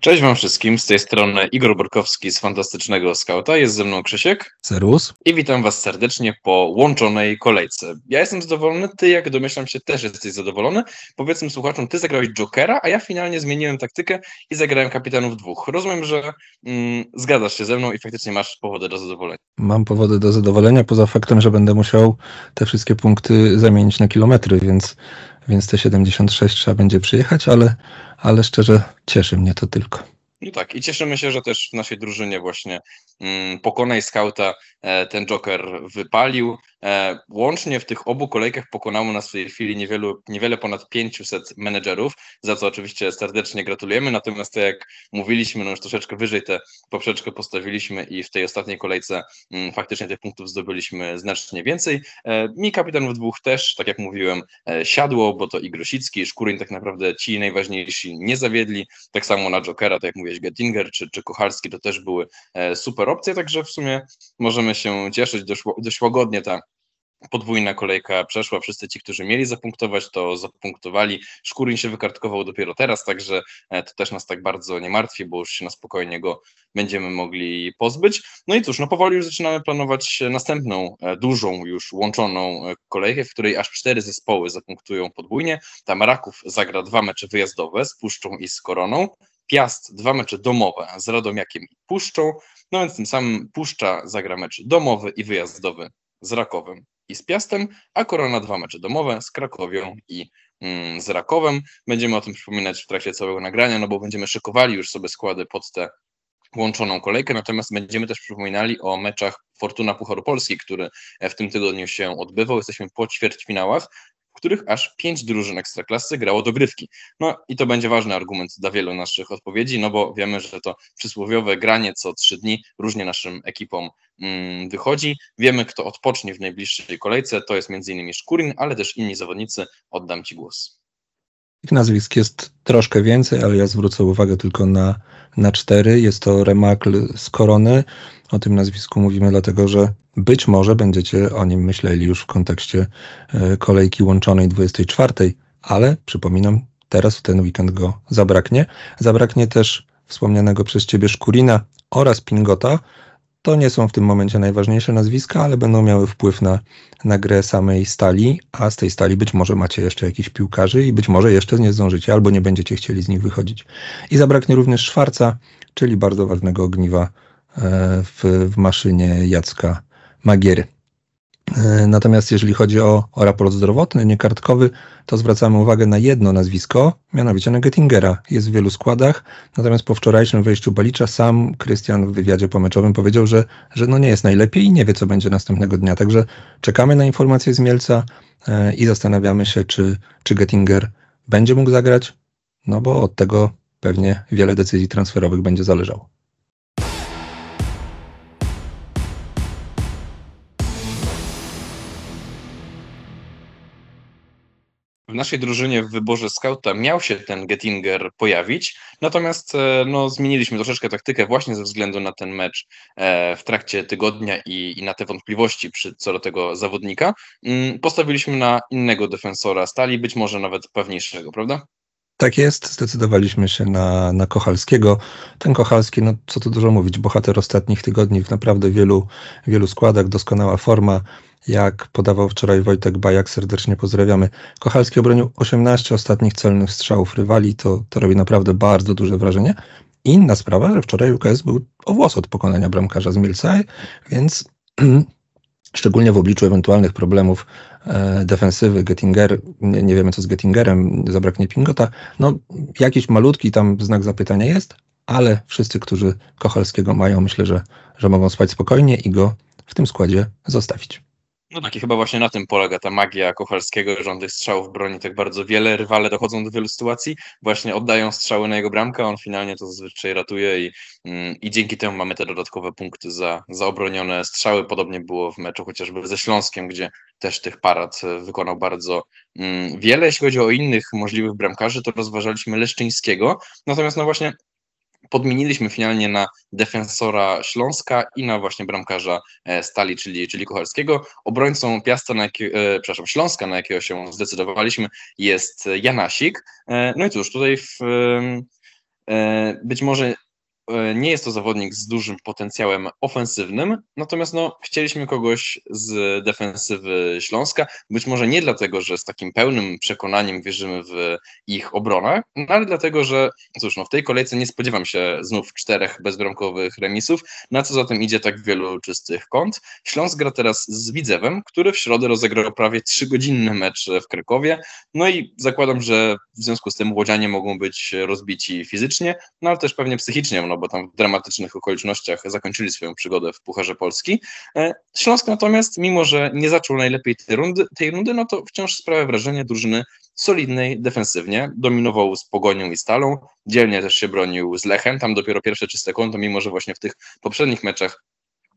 Cześć Wam wszystkim, z tej strony Igor Borkowski z Fantastycznego Skauta, jest ze mną Krzysiek. Serus. I witam Was serdecznie po łączonej kolejce. Ja jestem zadowolony, Ty jak domyślam się też jesteś zadowolony. Powiedzmy słuchaczom, Ty zagrałeś Jokera, a ja finalnie zmieniłem taktykę i zagrałem kapitanów dwóch. Rozumiem, że mm, zgadzasz się ze mną i faktycznie masz powody do zadowolenia. Mam powody do zadowolenia, poza faktem, że będę musiał te wszystkie punkty zamienić na kilometry, więc, więc te 76 trzeba będzie przyjechać, ale ale szczerze cieszy mnie to tylko. No tak, i cieszymy się, że też w naszej drużynie właśnie mm, pokonaj skauta e, ten Joker wypalił. E, łącznie w tych obu kolejkach pokonało nas w tej chwili niewielu, niewiele ponad 500 menedżerów, za co oczywiście serdecznie gratulujemy. Natomiast tak jak mówiliśmy, no już troszeczkę wyżej tę poprzeczkę postawiliśmy i w tej ostatniej kolejce mm, faktycznie tych punktów zdobyliśmy znacznie więcej. E, mi kapitanów dwóch też, tak jak mówiłem, siadło, bo to i Grosicki, i Szkurin tak naprawdę ci najważniejsi nie zawiedli. Tak samo na Jokera, tak jak mówiłeś, Gettinger czy, czy Kochalski to też były super opcje, także w sumie możemy się cieszyć dość, dość łagodnie ta podwójna kolejka przeszła. Wszyscy ci, którzy mieli zapunktować, to zapunktowali. Szkurin się wykartkował dopiero teraz, także e, to też nas tak bardzo nie martwi, bo już się na spokojnie go będziemy mogli pozbyć. No i cóż, no powoli już zaczynamy planować następną e, dużą już łączoną e, kolejkę, w której aż cztery zespoły zapunktują podwójnie. Tam Raków zagra dwa mecze wyjazdowe z Puszczą i z Koroną. Piast dwa mecze domowe z Radomiakiem i Puszczą, no więc tym samym Puszcza zagra mecz domowy i wyjazdowy z Rakowem i z Piastem, a Korona dwa mecze domowe z Krakowią i mm, z Rakowem. Będziemy o tym przypominać w trakcie całego nagrania, no bo będziemy szykowali już sobie składy pod tę łączoną kolejkę, natomiast będziemy też przypominali o meczach Fortuna Pucharu Polski, który w tym tygodniu się odbywał. Jesteśmy po ćwierćfinałach w których aż pięć drużyn ekstraklasy grało dogrywki. No i to będzie ważny argument dla wielu naszych odpowiedzi, no bo wiemy, że to przysłowiowe granie co trzy dni różnie naszym ekipom mm, wychodzi. Wiemy, kto odpocznie w najbliższej kolejce, to jest m.in. Szkurin, ale też inni zawodnicy. Oddam Ci głos. Ich nazwisk jest troszkę więcej, ale ja zwrócę uwagę tylko na, na cztery. Jest to Remakl z Korony. O tym nazwisku mówimy dlatego, że być może będziecie o nim myśleli już w kontekście e, kolejki łączonej 24, ale przypominam, teraz w ten weekend go zabraknie. Zabraknie też wspomnianego przez Ciebie Szkurina oraz Pingota. To nie są w tym momencie najważniejsze nazwiska, ale będą miały wpływ na, na grę samej stali, a z tej stali być może macie jeszcze jakichś piłkarzy i być może jeszcze nie zdążycie albo nie będziecie chcieli z nich wychodzić. I zabraknie również Szwarca, czyli bardzo ważnego ogniwa e, w, w maszynie Jacka Magiery. E, natomiast jeżeli chodzi o, o raport zdrowotny, niekartkowy, to zwracamy uwagę na jedno nazwisko, mianowicie na Gettingera. Jest w wielu składach, natomiast po wczorajszym wejściu Balicza sam Krystian w wywiadzie pomeczowym powiedział, że, że no nie jest najlepiej i nie wie, co będzie następnego dnia. Także czekamy na informacje z Mielca e, i zastanawiamy się, czy, czy Gettinger będzie mógł zagrać, no bo od tego pewnie wiele decyzji transferowych będzie zależało. W naszej drużynie w wyborze skauta miał się ten Gettinger pojawić, natomiast e, no, zmieniliśmy troszeczkę taktykę właśnie ze względu na ten mecz e, w trakcie tygodnia i, i na te wątpliwości przy, co do tego zawodnika. Mm, postawiliśmy na innego defensora stali, być może nawet pewniejszego, prawda? Tak jest, zdecydowaliśmy się na, na Kochalskiego. Ten Kochalski, no co tu dużo mówić, bohater ostatnich tygodni w naprawdę wielu, wielu składach, doskonała forma. Jak podawał wczoraj Wojtek Bajak, serdecznie pozdrawiamy. Kochalski obronił 18 ostatnich celnych strzałów rywali, to, to robi naprawdę bardzo duże wrażenie. Inna sprawa, że wczoraj UKS był o włos od pokonania bramkarza z Milsa, więc szczególnie w obliczu ewentualnych problemów e, defensywy, Gettinger, nie, nie, wiemy co z Gettingerem, zabraknie Pingota, no jakiś malutki tam znak zapytania jest, ale wszyscy, którzy Kochalskiego mają, myślę, że, że mogą spać spokojnie i go w tym składzie zostawić. No tak, i chyba właśnie na tym polega ta magia Kochalskiego, że on tych strzałów broni tak bardzo wiele. Rywale dochodzą do wielu sytuacji, właśnie oddają strzały na jego bramkę, on finalnie to zazwyczaj ratuje i, mm, i dzięki temu mamy te dodatkowe punkty za, za obronione strzały. Podobnie było w meczu chociażby ze Śląskiem, gdzie też tych parad e, wykonał bardzo mm, wiele. Jeśli chodzi o innych możliwych bramkarzy, to rozważaliśmy Leszczyńskiego. Natomiast no właśnie podmieniliśmy finalnie na defensora Śląska i na właśnie bramkarza e, Stali, czyli, czyli Kochalskiego. Obrońcą Piasta, na e, przepraszam, Śląska, na jakiego się zdecydowaliśmy, jest Janasik. E, no i cóż, tutaj w być może nie jest to zawodnik z dużym potencjałem ofensywnym, natomiast no, chcieliśmy kogoś z defensywy Śląska, być może nie dlatego, że z takim pełnym przekonaniem wierzymy w ich obronę, no, ale dlatego, że cóż, no, w tej kolejce nie spodziewam się znów czterech bezbramkowych remisów, na co zatem idzie tak wielu czystych kąt. Śląsk gra teraz z Widzewem, który w środę rozegrał prawie trzygodzinny mecz w Krakowie, no i zakładam, że w związku z tym Łodzianie mogą być rozbici fizycznie, no ale też pewnie psychicznie, no bo tam w dramatycznych okolicznościach zakończyli swoją przygodę w Pucharze Polski. E, Śląsk natomiast, mimo że nie zaczął najlepiej tej rundy, tej rundy no to wciąż sprawia wrażenie drużyny solidnej defensywnie, dominował z Pogonią i Stalą, dzielnie też się bronił z Lechem, tam dopiero pierwsze czyste konto, mimo że właśnie w tych poprzednich meczach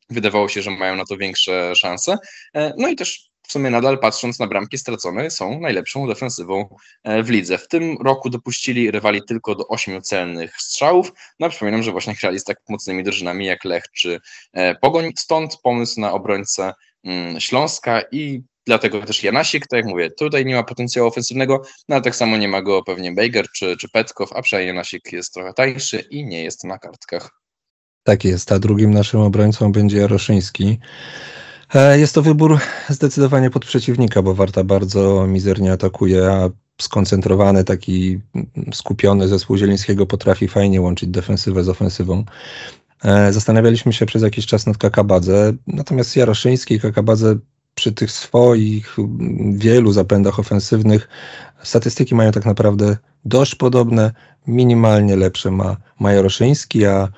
wydawało się, że mają na to większe szanse. E, no i też w sumie nadal patrząc na bramki stracone, są najlepszą defensywą e, w lidze. W tym roku dopuścili rywali tylko do ośmiu celnych strzałów. No przypominam, że właśnie grali z tak mocnymi drużynami jak Lech czy e, Pogoń. Stąd pomysł na obrońcę mm, Śląska i dlatego też Janasik, tak jak mówię, tutaj nie ma potencjału ofensywnego, no ale tak samo nie ma go pewnie Bejger czy, czy Petkow, a przynajmniej Janasik jest trochę tańszy i nie jest na kartkach. Tak jest, a drugim naszym obrońcą będzie Jaroszyński. E, jest to wybór zdecydowanie pod przeciwnika, bo Warta bardzo mizernie atakuje, a skoncentrowany, taki skupiony zespół Zielińskiego potrafi fajnie łączyć defensywę z ofensywą. E, zastanawialiśmy się przez jakiś czas nad Kakabadze, natomiast Jaroszyński i Kakabadze przy tych swoich wielu zapędach ofensywnych statystyki mają tak naprawdę dość podobne, minimalnie lepsze ma, ma Jaroszyński, a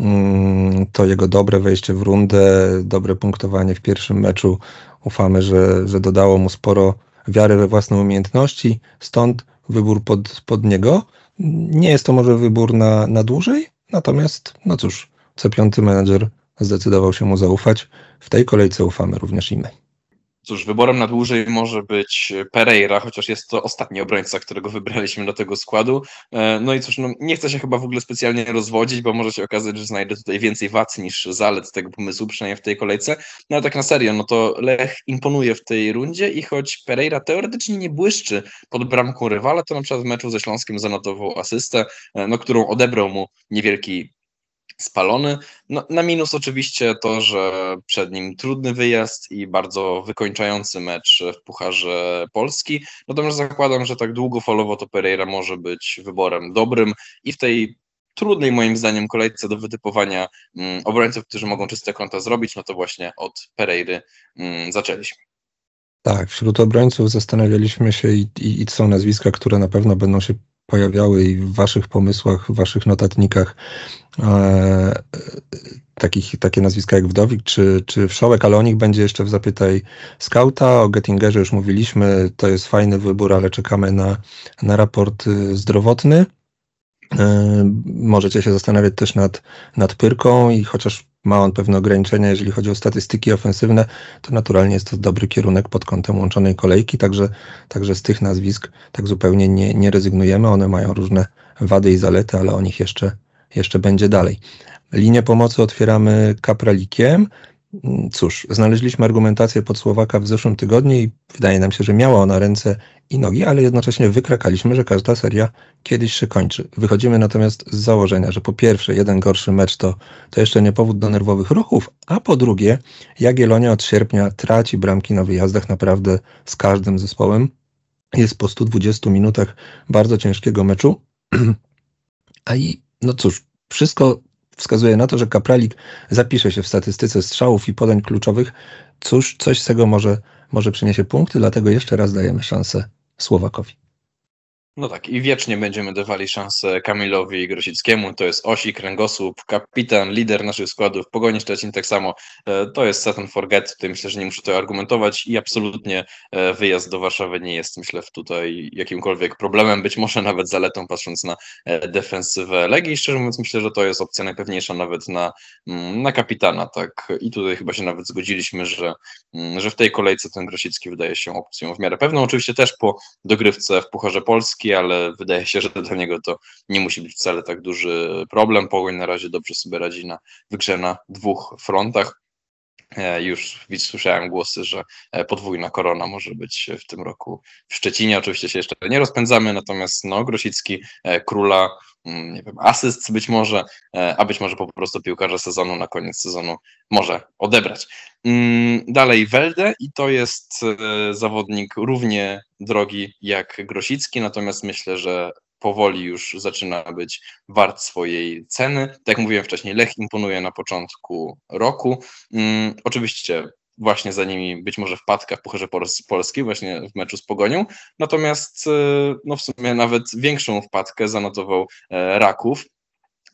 Mm, to jego dobre wejście w rundę, dobre punktowanie w pierwszym meczu. Ufamy, że, że dodało mu sporo wiary we własne umiejętności, stąd wybór pod, pod niego. Nie jest to może wybór na, na dłużej, natomiast, no cóż, co piąty menedżer zdecydował się mu zaufać. W tej kolejce ufamy również i my. Cóż, wyborem na dłużej może być Pereira, chociaż jest to ostatni obrońca, którego wybraliśmy do tego składu. E, no i cóż, no, nie chcę się chyba w ogóle specjalnie rozwodzić, bo może się okazać, że znajdę tutaj więcej wad niż zalet tego pomysłu, przynajmniej w tej kolejce. No ale tak na serio, no to Lech imponuje w tej rundzie i choć Pereira teoretycznie nie błyszczy pod bramką rywala, to na przykład w meczu ze Śląskiem zanotował asystę, e, no, którą odebrał mu niewielki spalony. No, na minus oczywiście to, że przed nim trudny wyjazd i bardzo wykończający mecz w Pucharze Polski. Natomiast zakładam, że tak długofalowo to Pereira może być wyborem dobrym i w tej trudnej moim zdaniem kolejce do wytypowania mm, obrońców, którzy mogą czyste konta zrobić, no to właśnie od Pereiry mm, zaczęliśmy. Tak, wśród obrońców zastanawialiśmy się i, i, i są nazwiska, które na pewno będą się pojawiały i w waszych pomysłach, w waszych notatnikach e, takich, takie nazwiska jak Wdowik czy, czy Wszołek, ale o nich będzie jeszcze w Zapytaj Skauta. O Gettingerze już mówiliśmy, to jest fajny wybór, ale czekamy na, na raport y, zdrowotny. E, możecie się zastanawiać też nad, nad Pyrką i chociaż ma on pewne ograniczenia, jeżeli chodzi o statystyki ofensywne, to naturalnie jest to dobry kierunek pod kątem łączonej kolejki, także, także z tych nazwisk tak zupełnie nie, nie rezygnujemy. One mają różne wady i zalety, ale o nich jeszcze, jeszcze będzie dalej. Linię pomocy otwieramy kapralikiem. Cóż, znaleźliśmy argumentację pod Słowaka w zeszłym tygodniu i wydaje nam się, że miała ona ręce i nogi, ale jednocześnie wykrakaliśmy, że każda seria kiedyś się kończy. Wychodzimy natomiast z założenia, że po pierwsze, jeden gorszy mecz to, to jeszcze nie powód do nerwowych ruchów, a po drugie, Jagiellonia od sierpnia traci bramki na wyjazdach naprawdę z każdym zespołem. Jest po 120 minutach bardzo ciężkiego meczu. A i, no cóż, wszystko wskazuje na to, że Kapralik zapisze się w statystyce strzałów i podań kluczowych. Cóż, coś z tego może, może przyniesie punkty, dlatego jeszcze raz dajemy szansę Słowakowi. No tak, i wiecznie będziemy dawali szansę Kamilowi Grosickiemu. To jest osi, kręgosłup, kapitan, lider naszych składów. Pogoni Szczecin tak samo. E, to jest set and forget. Tutaj myślę, że nie muszę to argumentować i absolutnie e, wyjazd do Warszawy nie jest, myślę, tutaj jakimkolwiek problemem, być może nawet zaletą, patrząc na e, defensywę Legii. Szczerze mówiąc, myślę, że to jest opcja najpewniejsza nawet na, mm, na kapitana. Tak, i tutaj chyba się nawet zgodziliśmy, że, mm, że w tej kolejce ten Grosicki wydaje się opcją w miarę pewną. Oczywiście też po dogrywce w Pucharze Polski ale wydaje się, że dla niego to nie musi być wcale tak duży problem. Pogoń na razie dobrze sobie radzi na wygrze na dwóch frontach. E, już słyszałem głosy, że e, podwójna korona może być w tym roku w Szczecinie. Oczywiście się jeszcze nie rozpędzamy, natomiast no, Grosicki e, króla, nie wiem, asyst być może, a być może po prostu piłkarza sezonu na koniec sezonu może odebrać. Mm, dalej Welde i to jest zawodnik równie drogi jak Grosicki, natomiast myślę, że powoli już zaczyna być wart swojej ceny. Tak jak mówiłem wcześniej, Lech imponuje na początku roku. Hmm, oczywiście właśnie za nimi być może wpadka w Pucharze Polski, właśnie w meczu z Pogonią. Natomiast e, no w sumie nawet większą wpadkę zanotował e, Raków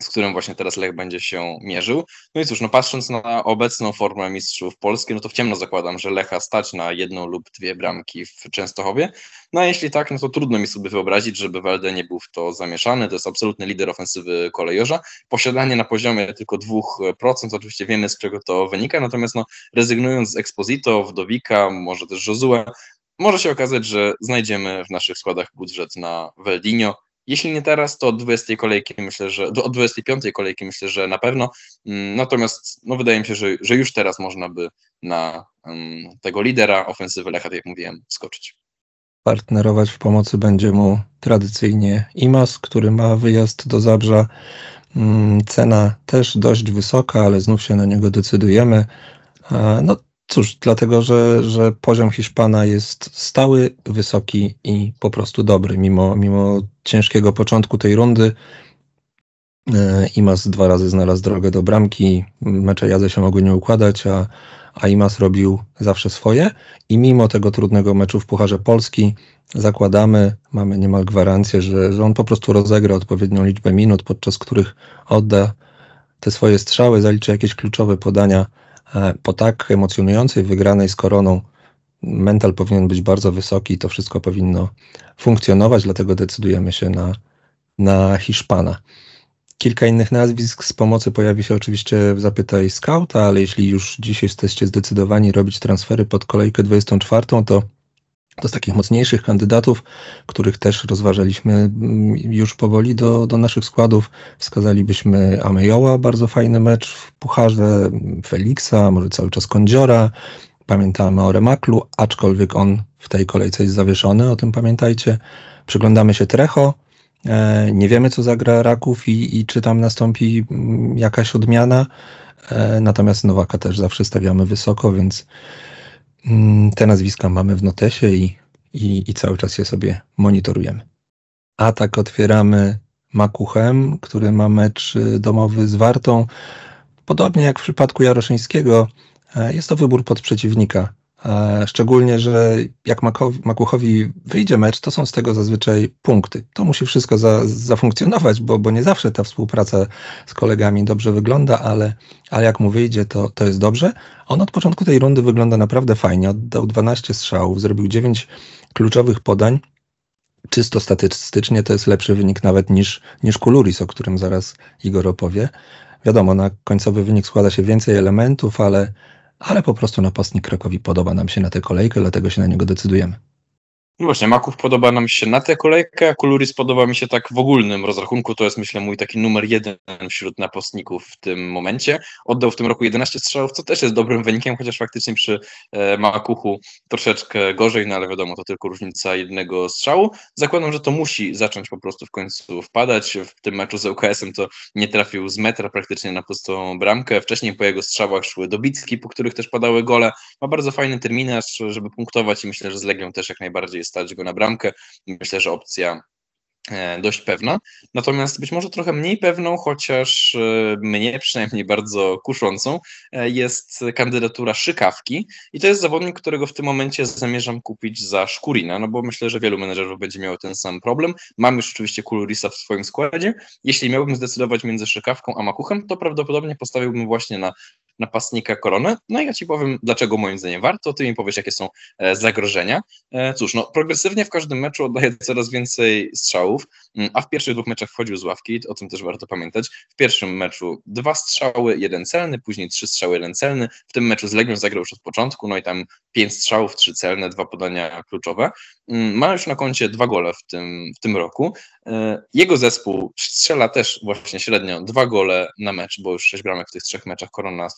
z którym właśnie teraz Lech będzie się mierzył. No i cóż, no patrząc na obecną formę mistrzów Polski, no to w ciemno zakładam, że Lecha stać na jedną lub dwie bramki w Częstochowie. No a jeśli tak, no to trudno mi sobie wyobrazić, żeby Welde nie był w to zamieszany. To jest absolutny lider ofensywy kolejorza. Posiadanie na poziomie tylko 2%, oczywiście wiemy z czego to wynika, natomiast no, rezygnując z Exposito, Wdowika, może też Josue, może się okazać, że znajdziemy w naszych składach budżet na Weldinho, jeśli nie teraz, to od 20 kolejki myślę, że od 25 kolejki myślę, że na pewno. Mm, natomiast no, wydaje mi się, że, że już teraz można by na um, tego lidera ofensywy Lecha, tak jak mówiłem, skoczyć. Partnerować w pomocy będzie mu tradycyjnie Imas, który ma wyjazd do Zabrza. Mm, cena też dość wysoka, ale znów się na niego decydujemy. No, Cóż, dlatego, że, że poziom Hiszpana jest stały, wysoki i po prostu dobry. Mimo, mimo ciężkiego początku tej rundy, e, Imas dwa razy znalazł drogę do bramki, mecze jazdy się mogły nie układać, a, a Imas robił zawsze swoje i mimo tego trudnego meczu w Pucharze Polski zakładamy, mamy niemal gwarancję, że, że on po prostu rozegra odpowiednią liczbę minut, podczas których odda te swoje strzały, zaliczy jakieś kluczowe podania po tak emocjonującej wygranej z koroną mental powinien być bardzo wysoki i to wszystko powinno funkcjonować, dlatego decydujemy się na, na Hiszpana. Kilka innych nazwisk z pomocy pojawi się oczywiście w Zapytaj Scouta, ale jeśli już dziś jesteście zdecydowani robić transfery pod kolejkę 24, to to z takich mocniejszych kandydatów, których też rozważaliśmy mm, już powoli do, do naszych składów, wskazalibyśmy Amejoła, bardzo fajny mecz w Pucharze, Feliksa, może cały czas Kondziora, pamiętamy o Remaklu, aczkolwiek on w tej kolejce jest zawieszony, o tym pamiętajcie. Przyglądamy się Trecho, e, nie wiemy co zagra Raków i, i czy tam nastąpi mm, jakaś odmiana, e, natomiast Nowaka też zawsze stawiamy wysoko, więc te nazwiska mamy w notesie i, i, i cały czas je sobie monitorujemy. A tak otwieramy Makuchem, który ma mecz y, domowy z Wartą. Podobnie jak w przypadku Jaroszyńskiego, e, jest to wybór pod przeciwnika. Szczególnie, że jak Makuchowi wyjdzie mecz, to są z tego zazwyczaj punkty. To musi wszystko za, zafunkcjonować, bo, bo nie zawsze ta współpraca z kolegami dobrze wygląda, ale, ale jak mu wyjdzie, to, to jest dobrze. On od początku tej rundy wygląda naprawdę fajnie. Oddał 12 strzałów, zrobił 9 kluczowych podań. Czysto statystycznie to jest lepszy wynik nawet niż, niż Kuluris, o którym zaraz Igor opowie. Wiadomo, na końcowy wynik składa się więcej elementów, ale ale po prostu napastnik Krakowi podoba nam się na tę kolejkę, dlatego się na niego decydujemy. No właśnie, Maków podoba nam się na tę kolejkę, a Kuluris podoba mi się tak w ogólnym rozrachunku. To jest myślę mój taki numer jeden wśród napastników w tym momencie. Oddał w tym roku 11 strzałów, co też jest dobrym wynikiem, chociaż faktycznie przy e, Makuchu troszeczkę gorzej, no ale wiadomo, to tylko różnica jednego strzału. Zakładam, że to musi zacząć po prostu w końcu wpadać. W tym meczu z UKS-em to nie trafił z metra praktycznie na pustą bramkę. Wcześniej po jego strzałach szły dobitki, po których też padały gole. Ma bardzo fajny terminarz, żeby punktować i myślę, że z Legią też jak najbardziej jest stać go na bramkę. Myślę, że opcja e, dość pewna. Natomiast być może trochę mniej pewną, chociaż e, mnie przynajmniej bardzo kuszącą, e, jest kandydatura Szykawki. I to jest zawodnik, którego w tym momencie zamierzam kupić za Szkurina, no bo myślę, że wielu menedżerów będzie miało ten sam problem. Mam już oczywiście Kulurisa w swoim składzie. Jeśli miałbym zdecydować między Szykawką a Makuchem, to prawdopodobnie postawiłbym właśnie na napastnika koronę. No i ja Ci powiem, dlaczego moim zdaniem warto, Ty mi powiesz, jakie są e, zagrożenia. E, cóż, no progresywnie w każdym meczu oddaje coraz więcej strzałów, mm, a w pierwszych dwóch meczach wchodził z ławki, o tym też warto pamiętać. W pierwszym meczu dwa strzały, jeden celny, później trzy strzały, jeden celny. W tym meczu z Legią zagrał już od początku, no i tam pięć strzałów, trzy celne, dwa podania kluczowe. Mm, ma już na koncie dwa gole w tym, w tym roku. E, jego zespół strzela też właśnie średnio dwa gole na mecz, bo już sześć bramek w tych trzech meczach Korona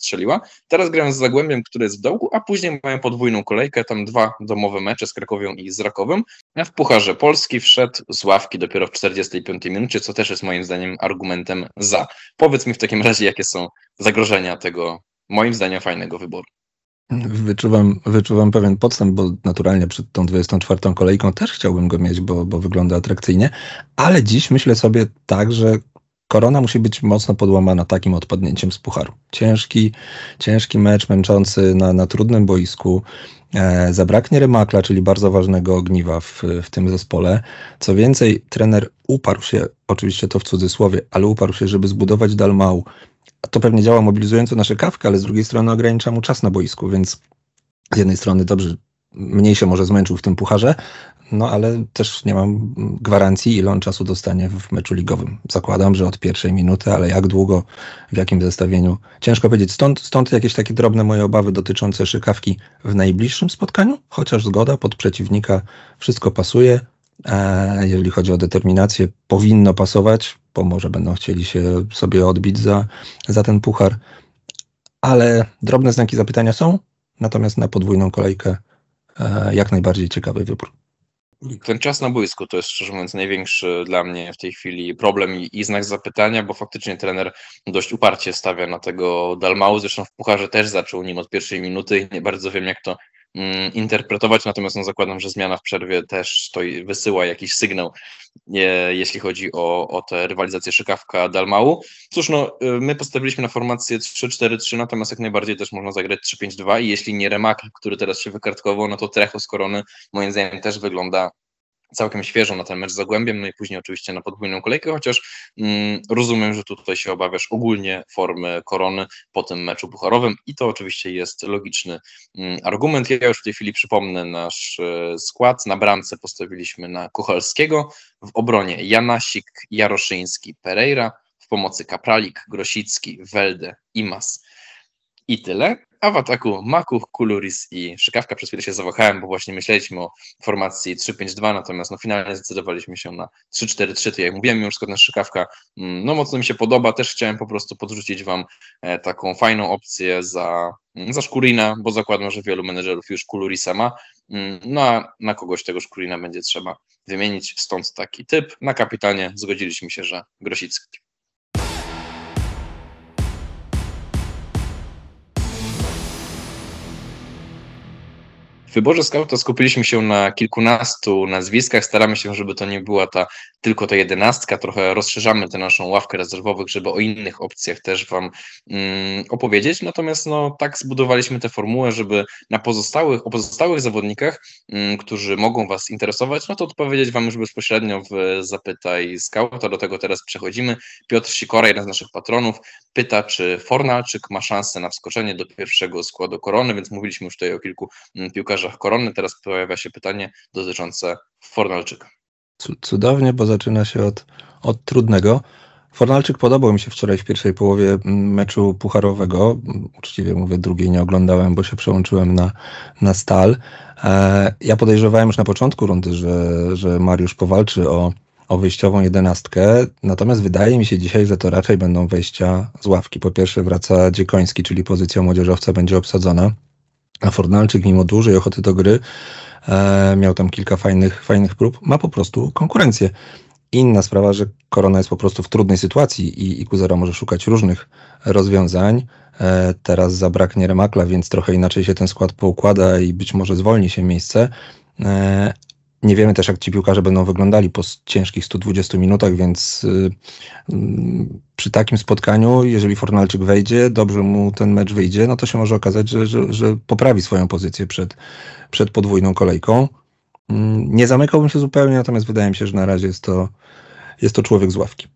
Teraz grają z Zagłębiem, który jest w dołku, a później mają podwójną kolejkę, tam dwa domowe mecze z Krakowią i z Rakowem. W Pucharze Polski wszedł z ławki dopiero w 45 minucie, co też jest moim zdaniem argumentem za. Powiedz mi w takim razie, jakie są zagrożenia tego, moim zdaniem, fajnego wyboru. Wyczuwam, wyczuwam pewien podstęp, bo naturalnie przed tą 24 kolejką też chciałbym go mieć, bo, bo wygląda atrakcyjnie, ale dziś myślę sobie tak, że korona musi być mocno podłamana takim odpadnięciem z pucharu. Ciężki, ciężki mecz, męczący na, na trudnym boisku. E, zabraknie remakla, czyli bardzo ważnego ogniwa w, w tym zespole. Co więcej, trener uparł się, oczywiście to w cudzysłowie, ale uparł się, żeby zbudować Dalmau to pewnie działa mobilizująco na szykawkę, ale z drugiej strony ogranicza mu czas na boisku, więc z jednej strony dobrze, mniej się może zmęczył w tym pucharze, no ale też nie mam gwarancji, ile on czasu dostanie w meczu ligowym. Zakładam, że od pierwszej minuty, ale jak długo, w jakim zestawieniu, ciężko powiedzieć. Stąd, stąd jakieś takie drobne moje obawy dotyczące szykawki w najbliższym spotkaniu, chociaż zgoda pod przeciwnika, wszystko pasuje. E, jeżeli chodzi o determinację, powinno pasować, bo może będą chcieli się sobie odbić za, za ten puchar. Ale drobne znaki zapytania są, natomiast na podwójną kolejkę e, jak najbardziej ciekawy wybór. Ten czas na boisku to jest szczerze mówiąc największy dla mnie w tej chwili problem i, i znak zapytania, bo faktycznie trener dość uparcie stawia na tego Dalmau. Zresztą w pucharze też zaczął nim od pierwszej minuty i nie bardzo wiem, jak to Mm, interpretować, natomiast no, zakładam, że zmiana w przerwie też to wysyła jakiś sygnał, jeśli chodzi o, o tę rywalizację Szykawka Dalmału. Cóż, no, y, my postawiliśmy na formację 3-4-3, natomiast jak najbardziej też można zagrać 3-5-2 i jeśli nie Remak, który teraz się wykartkował, no to Trecho z Korony moim zdaniem też wygląda całkiem świeżo na ten mecz z Zagłębiem, no i później oczywiście na podwójną kolejkę, chociaż mm, rozumiem, że tutaj się obawiasz ogólnie formy korony po tym meczu pucharowym i to oczywiście jest logiczny mm, argument. Ja już w tej chwili przypomnę nasz e, skład. Na bramce postawiliśmy na Kuchalskiego, w obronie Janasik, Jaroszyński, Pereira, w pomocy Kapralik, Grosicki, Welde, Imas i tyle. A w ataku Makuch, Kuluris i Szykawka. Przez chwilę się zawahałem, bo właśnie myśleliśmy o formacji 3-5-2, natomiast no finalnie zdecydowaliśmy się na 3-4-3. To jak mówiłem już, na Szykawka mm, no mocno mi się podoba. Też chciałem po prostu podrzucić Wam e, taką fajną opcję za, mm, za Szkurina, bo zakładam, że wielu menedżerów już Kulurisa ma. Mm, no a na kogoś tego Szkurina będzie trzeba wymienić, stąd taki typ. Na kapitanie zgodziliśmy się, że Grosicki. Wyborze skauta skupiliśmy się na kilkunastu nazwiskach. Staramy się, żeby to nie była ta tylko ta jedenastka. Trochę rozszerzamy tę naszą ławkę rezerwowych, żeby o innych opcjach też Wam mm, opowiedzieć. Natomiast no, tak zbudowaliśmy tę formułę, żeby na pozostałych, o pozostałych zawodnikach, mm, którzy mogą Was interesować, no to odpowiedzieć Wam już bezpośrednio w Zapytaj Skauta. Do tego teraz przechodzimy. Piotr Sikora, jeden z naszych patronów, pyta, czy Fornalczyk ma szansę na wskoczenie do pierwszego składu korony, więc mówiliśmy już tutaj o kilku mm, piłkarzach piłkarzach korony. Teraz pojawia się pytanie dotyczące Fornalczyka. Cudownie, bo zaczyna się od, od trudnego. Fornalczyk podobał mi się wczoraj w pierwszej połowie meczu pucharowego. Uczciwie mówię, drugiej nie oglądałem, bo się przełączyłem na, na stal. E, ja podejrzewałem już na początku rundy, że, że Mariusz powalczy o, o wyjściową jedenastkę, natomiast wydaje mi się dzisiaj, że to raczej będą wejścia z ławki. Po pierwsze wraca Dziekoński, czyli pozycja młodzieżowca będzie obsadzona. A Fornalczyk, mimo dużej ochoty do gry, e, miał tam kilka fajnych, fajnych prób, ma po prostu konkurencję. Inna sprawa, że Korona jest po prostu w trudnej sytuacji i, i Kuzera może szukać różnych rozwiązań. E, teraz zabraknie remakla, więc trochę inaczej się ten skład poukłada i być może zwolni się miejsce. E, nie wiemy też, jak ci piłkarze będą wyglądali po ciężkich 120 minutach, więc y, mm, przy takim spotkaniu, jeżeli Fornalczyk wejdzie, dobrze mu ten mecz wyjdzie, no to się może okazać, że, że, że poprawi swoją pozycję przed, przed podwójną kolejką. Mm, nie zamykałbym się zupełnie, natomiast wydaje mi się, że na razie jest to, jest to człowiek z ławki.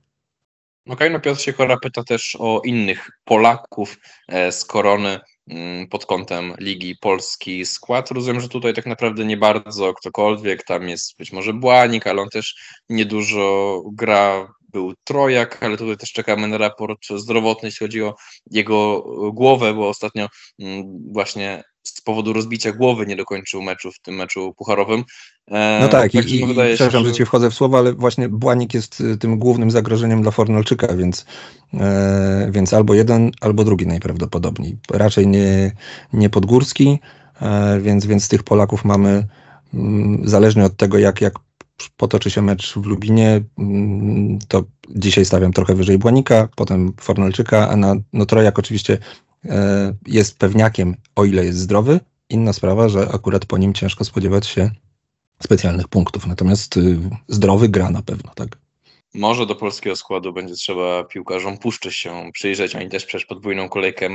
Okej, okay, no Piotr Siekora pyta też o innych Polaków e, z Korony. Mm, pod kątem Ligi Polski skład. Rozumiem, że tutaj tak naprawdę nie bardzo ktokolwiek, tam jest być może Błanik, ale on też niedużo gra, był Trojak, ale tutaj też czekamy na raport zdrowotny, jeśli chodzi o jego głowę, bo ostatnio mm, właśnie z powodu rozbicia głowy nie dokończył meczu w tym meczu pucharowym. E, no tak, tak i, i przepraszam, że ci wchodzę w słowo, ale właśnie Błanik jest y, tym głównym zagrożeniem dla Fornalczyka, więc, e, więc albo jeden, albo drugi najprawdopodobniej. Raczej nie, nie Podgórski, e, więc, więc tych Polaków mamy mm, zależnie od tego, jak, jak potoczy się mecz w Lubinie, mm, to dzisiaj stawiam trochę wyżej Błanika, potem Fornalczyka, a na no Trojak oczywiście jest pewniakiem, o ile jest zdrowy. Inna sprawa, że akurat po nim ciężko spodziewać się specjalnych punktów. Natomiast y, zdrowy gra na pewno, tak. Może do polskiego składu będzie trzeba piłkarzom puszczy się przyjrzeć. Oni też przecież podwójną kolejkę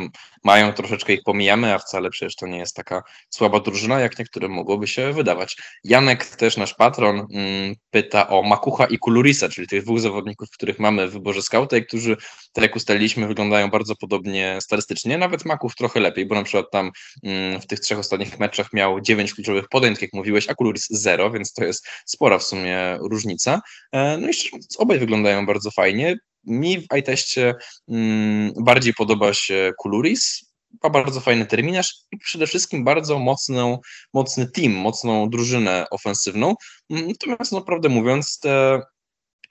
mają, troszeczkę ich pomijamy, a wcale przecież to nie jest taka słaba drużyna, jak niektórym mogłoby się wydawać. Janek, też nasz patron, mm, pyta o Makucha i Kulurisa, czyli tych dwóch zawodników, których mamy w wyborze skauta i którzy, tak jak ustaliliśmy, wyglądają bardzo podobnie statystycznie. Nawet Makuch trochę lepiej, bo na przykład tam mm, w tych trzech ostatnich meczach miał dziewięć kluczowych podań, tak jak mówiłeś, a Kuluris zero, więc to jest spora w sumie różnica. E, no i szczerze mówiąc, obaj wyglądają bardzo fajnie. Mi w iTestie mm, bardziej podoba się Kuluris, ma bardzo fajny terminarz i przede wszystkim bardzo mocną, mocny team, mocną drużynę ofensywną. Mm, natomiast, no, prawdę mówiąc, te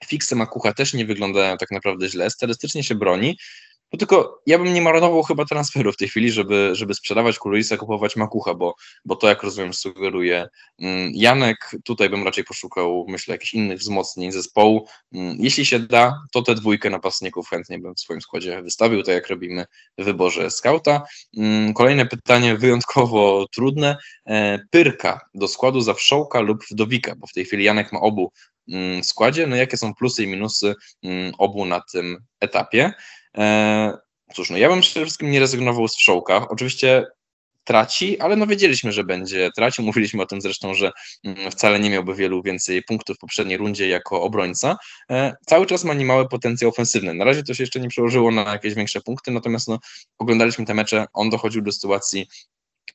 fiksy Makucha też nie wyglądają tak naprawdę źle. Stylistycznie się broni. No tylko ja bym nie marnował chyba transferu w tej chwili, żeby, żeby sprzedawać Kulurisa, kupować Makucha, bo, bo to, jak rozumiem, sugeruje mm, Janek. Tutaj bym raczej poszukał, myślę, jakichś innych wzmocnień zespołu. Mm, jeśli się da, to tę dwójkę napastników chętnie bym w swoim składzie wystawił, tak jak robimy w wyborze skauta. Mm, kolejne pytanie, wyjątkowo trudne. E, Pyrka do składu Zawszołka lub Wdowika, bo w tej chwili Janek ma obu składzie. No jakie są plusy i minusy obu na tym etapie? E, cóż, no ja bym przede wszystkim nie rezygnował z wszołka. Oczywiście traci, ale no wiedzieliśmy, że będzie tracił. Mówiliśmy o tym zresztą, że mm, wcale nie miałby wielu więcej punktów w poprzedniej rundzie jako obrońca. E, cały czas ma niemały potencjał ofensywny. Na razie to się jeszcze nie przełożyło na jakieś większe punkty, natomiast no, oglądaliśmy te mecze, on dochodził do sytuacji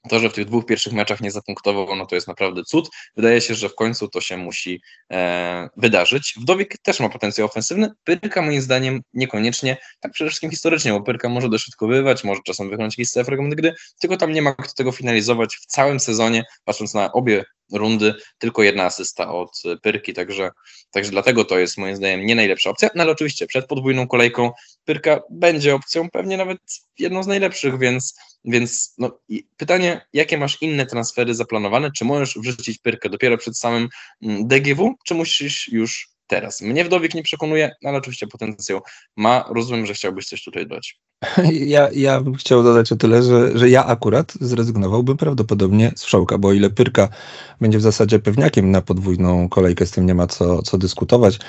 to, że w tych dwóch pierwszych meczach nie zapunktował, no to jest naprawdę cud. Wydaje się, że w końcu to się musi e, wydarzyć. Wdowik też ma potencjał ofensywny. Pyrka moim zdaniem niekoniecznie, tak przede wszystkim historycznie, bo Pyrka może dośrodkowywać, może czasem wykonać jakieś fragment gry, tylko tam nie ma kto tego finalizować w całym sezonie, patrząc na obie rundy, tylko jedna asysta od Pyrki, także, także dlatego to jest moim zdaniem nie najlepsza opcja, no ale oczywiście przed podwójną kolejką Pyrka będzie opcją, pewnie nawet jedną z najlepszych, więc, więc no, pytanie, jakie masz inne transfery zaplanowane, czy możesz wrzucić Pyrkę dopiero przed samym mm, DGW, czy musisz już teraz? Mnie Wdowik nie przekonuje, ale oczywiście potencjał ma, rozumiem, że chciałbyś coś tutaj dodać. Ja, ja bym chciał dodać o tyle, że, że ja akurat zrezygnowałbym prawdopodobnie z Wszołka, bo o ile Pyrka będzie w zasadzie pewniakiem na podwójną kolejkę, z tym nie ma co, co dyskutować.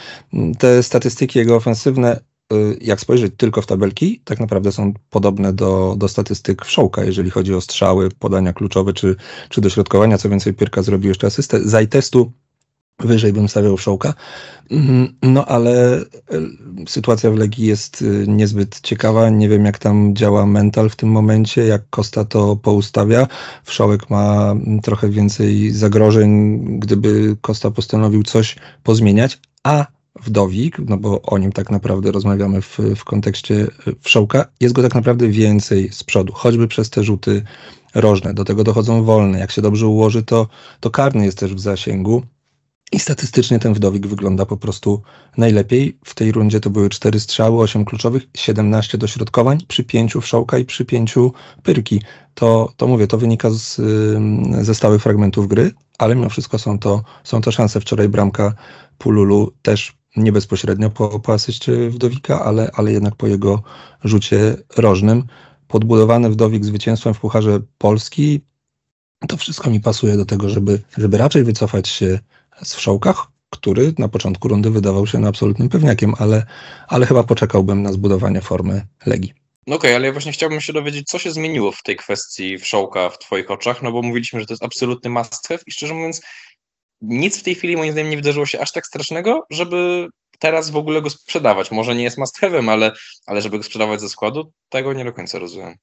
Te statystyki jego ofensywne, y, jak spojrzeć tylko w tabelki, tak naprawdę są podobne do, do statystyk Wszołka, jeżeli chodzi o strzały, podania kluczowe czy, czy dośrodkowania. Co więcej, Pyrka zrobił jeszcze asystę. Zajtestu Wyżej bym stawiał Wszołka. Mhm, no ale e, sytuacja w Legii jest e, niezbyt ciekawa. Nie wiem, jak tam działa mental w tym momencie, jak Kosta to poustawia. Wszołek ma trochę więcej zagrożeń, gdyby Kosta postanowił coś pozmieniać, a Wdowik, no bo o nim tak naprawdę rozmawiamy w, w kontekście e, Wszołka, jest go tak naprawdę więcej z przodu, choćby przez te rzuty rożne. Do tego dochodzą wolne. Jak się dobrze ułoży, to, to karny jest też w zasięgu. I statystycznie ten wdowik wygląda po prostu najlepiej. W tej rundzie to były 4 strzały, 8 kluczowych, 17 dośrodkowań przy 5 wszołka i przy 5 pyrki. To, to mówię, to wynika z, ze stałych fragmentów gry, ale mimo wszystko są to, są to szanse. Wczoraj bramka Pululu też nie bezpośrednio po, po asyście wdowika, ale, ale jednak po jego rzucie rożnym. Podbudowany wdowik zwycięstwem w Pucharze Polski. To wszystko mi pasuje do tego, żeby, żeby raczej wycofać się z Wszołkach, który na początku rundy wydawał się na absolutnym pewniakiem, ale, ale chyba poczekałbym na zbudowanie formy Legii. No okej, okay, ale ja właśnie chciałbym się dowiedzieć, co się zmieniło w tej kwestii Wszołka w Twoich oczach, no bo mówiliśmy, że to jest absolutny must have i szczerze mówiąc, nic w tej chwili moim zdaniem nie wydarzyło się aż tak strasznego, żeby teraz w ogóle go sprzedawać. Może nie jest must have'em, ale, ale żeby go sprzedawać ze składu, tego nie do końca rozumiem.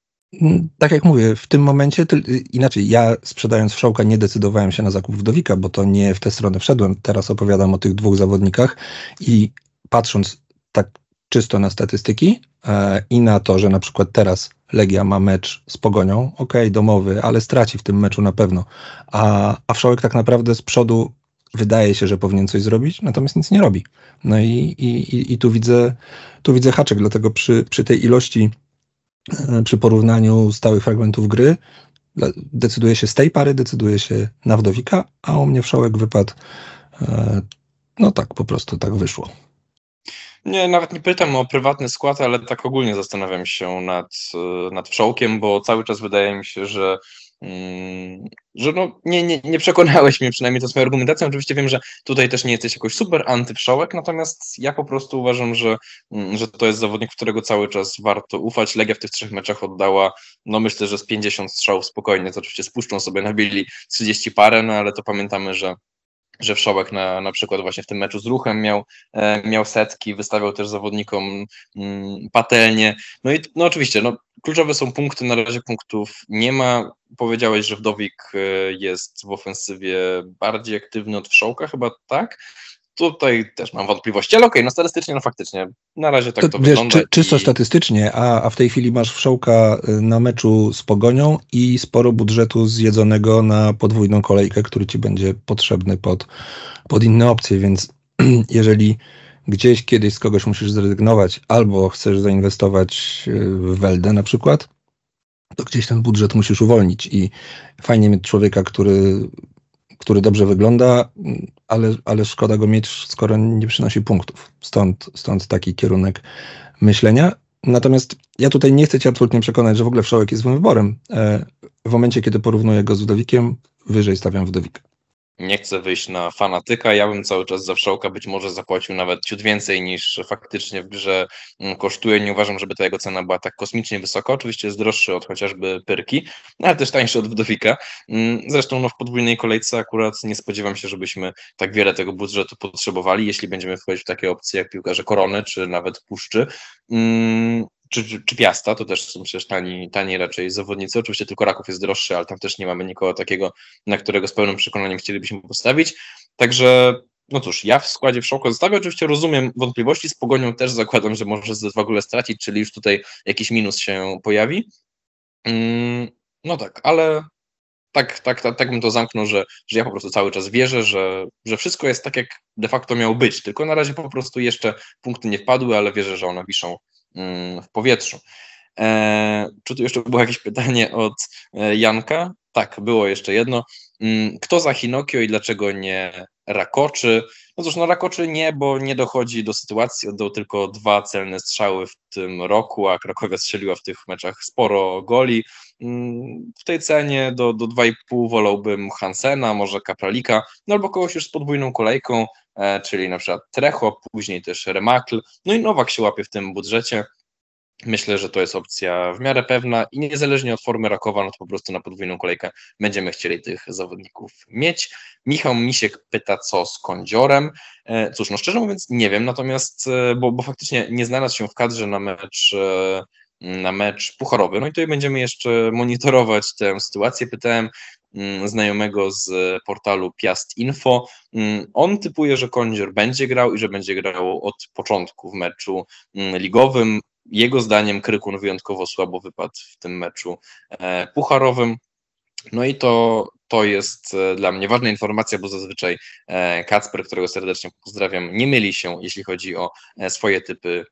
Tak jak mówię, w tym momencie, inaczej, ja sprzedając Wszołka nie decydowałem się na zakup Wdowika, bo to nie w tę stronę wszedłem. Teraz opowiadam o tych dwóch zawodnikach i patrząc tak czysto na statystyki e, i na to, że na przykład teraz Legia ma mecz z Pogonią, ok, domowy, ale straci w tym meczu na pewno, a, a Wszołek tak naprawdę z przodu wydaje się, że powinien coś zrobić, natomiast nic nie robi. No i, i, i tu, widzę, tu widzę haczek, dlatego przy, przy tej ilości, przy porównaniu stałych fragmentów gry, decyduje się z tej pary, decyduje się na Wdowika, a u mnie wszołek wypadł, e, no tak, po prostu tak wyszło. Nie, nawet nie pytam o prywatny skład, ale tak ogólnie zastanawiam się nad, e, nad wszołkiem, bo cały czas wydaje mi się, że że no, nie, nie, nie przekonałeś mnie przynajmniej to swoją argumentacją. Oczywiście wiem, że tutaj też nie jesteś jakoś super antyprzałek, natomiast ja po prostu uważam, że, mm, że to jest zawodnik, którego cały czas warto ufać. Legia w tych trzech meczach oddała, no myślę, że z 50 strzałów spokojnie, to oczywiście spuszczą sobie na Billy 30 parę, no ale to pamiętamy, że że Wszołek na, na przykład właśnie w tym meczu z Ruchem miał, e, miał setki, wystawiał też zawodnikom mm, patelnie. No i no oczywiście, no, kluczowe są punkty, na razie punktów nie ma. Powiedziałeś, że Wdowik e, jest w ofensywie bardziej aktywny od Wszołka, chyba tak? Tutaj też mam wątpliwości, ale okej, no statystycznie, no faktycznie, na razie tak to, to wiesz, wygląda. Czy, czysto i... statystycznie, a, a w tej chwili masz Wszołka y, na meczu z Pogonią i sporo budżetu zjedzonego na podwójną kolejkę, który ci będzie potrzebny pod, pod inne opcje, więc jeżeli gdzieś kiedyś z kogoś musisz zrezygnować albo chcesz zainwestować y, w Weldę na przykład, to gdzieś ten budżet musisz uwolnić i fajnie mieć człowieka, który który dobrze wygląda, ale, ale szkoda go mieć, skoro nie przynosi punktów. Stąd, stąd taki kierunek myślenia. Natomiast ja tutaj nie chcę cię absolutnie przekonać, że w ogóle Wszołek jest złym wyborem. E, w momencie, kiedy porównuję go z Wdowikiem, wyżej stawiam Wdowika nie chcę wyjść na fanatyka. Ja bym cały czas za wszołka być może zapłacił nawet ciut więcej niż faktycznie w grze mm, kosztuje. Nie uważam, żeby ta jego cena była tak kosmicznie wysoka. Oczywiście jest droższy od chociażby Pyrki, ale też tańszy od Wdowika. Mm, zresztą no, w podwójnej kolejce akurat nie spodziewam się, żebyśmy tak wiele tego budżetu potrzebowali, jeśli będziemy wchodzić w takie opcje jak piłkarze Korony, czy nawet Puszczy. Czy, czy, czy Piasta, to też są przecież tani, tani raczej zawodnicy. Oczywiście tylko Raków jest droższy, ale tam też nie mamy nikogo takiego, na którego z pełnym przekonaniem chcielibyśmy postawić. Także no cóż, ja w składzie w szoku zostawię. Oczywiście rozumiem wątpliwości, z Pogonią też zakładam, że może w ogóle stracić, czyli już tutaj jakiś minus się pojawi. Mm, no tak, ale tak, tak, tak, tak bym to zamknął, że, że ja po prostu cały czas wierzę, że, że wszystko jest tak, jak de facto miało być. Tylko na razie po prostu jeszcze punkty nie wpadły, ale wierzę, że one wiszą w powietrzu. E, czy tu jeszcze było jakieś pytanie od e, Janka? Tak, było jeszcze jedno. Mm, kto za Hinokio i dlaczego nie Rakoczy? No cóż, no Rakoczy nie, bo nie dochodzi do sytuacji, oddał tylko dwa celne strzały w tym roku, a Krakowia strzeliła w tych meczach sporo goli. Mm, w tej cenie do, do 2,5 wolałbym Hansena, może Kapralika, no albo kogoś już z podwójną kolejką, czyli na przykład Trecho, później też Remakl, no i Nowak się łapie w tym budżecie. Myślę, że to jest opcja w miarę pewna i niezależnie od formy Rakowa, no to po prostu na podwójną kolejkę będziemy chcieli tych zawodników mieć. Michał Misiek pyta, co z Kądziorem. E, cóż, no szczerze mówiąc nie wiem, natomiast, e, bo, bo faktycznie nie znalazł się w kadrze na mecz na mecz pucharowy. No i tutaj będziemy jeszcze monitorować tę sytuację. Pytałem znajomego z portalu Piast Info. Mm, on typuje, że Kądzior będzie grał i że będzie grał od początku w meczu mm, ligowym. Jego zdaniem Krykun wyjątkowo słabo wypadł w tym meczu e, pucharowym. No i to, to jest e, dla mnie ważna informacja, bo zazwyczaj e, Kacper, którego serdecznie pozdrawiam, nie myli się, jeśli chodzi o swoje typy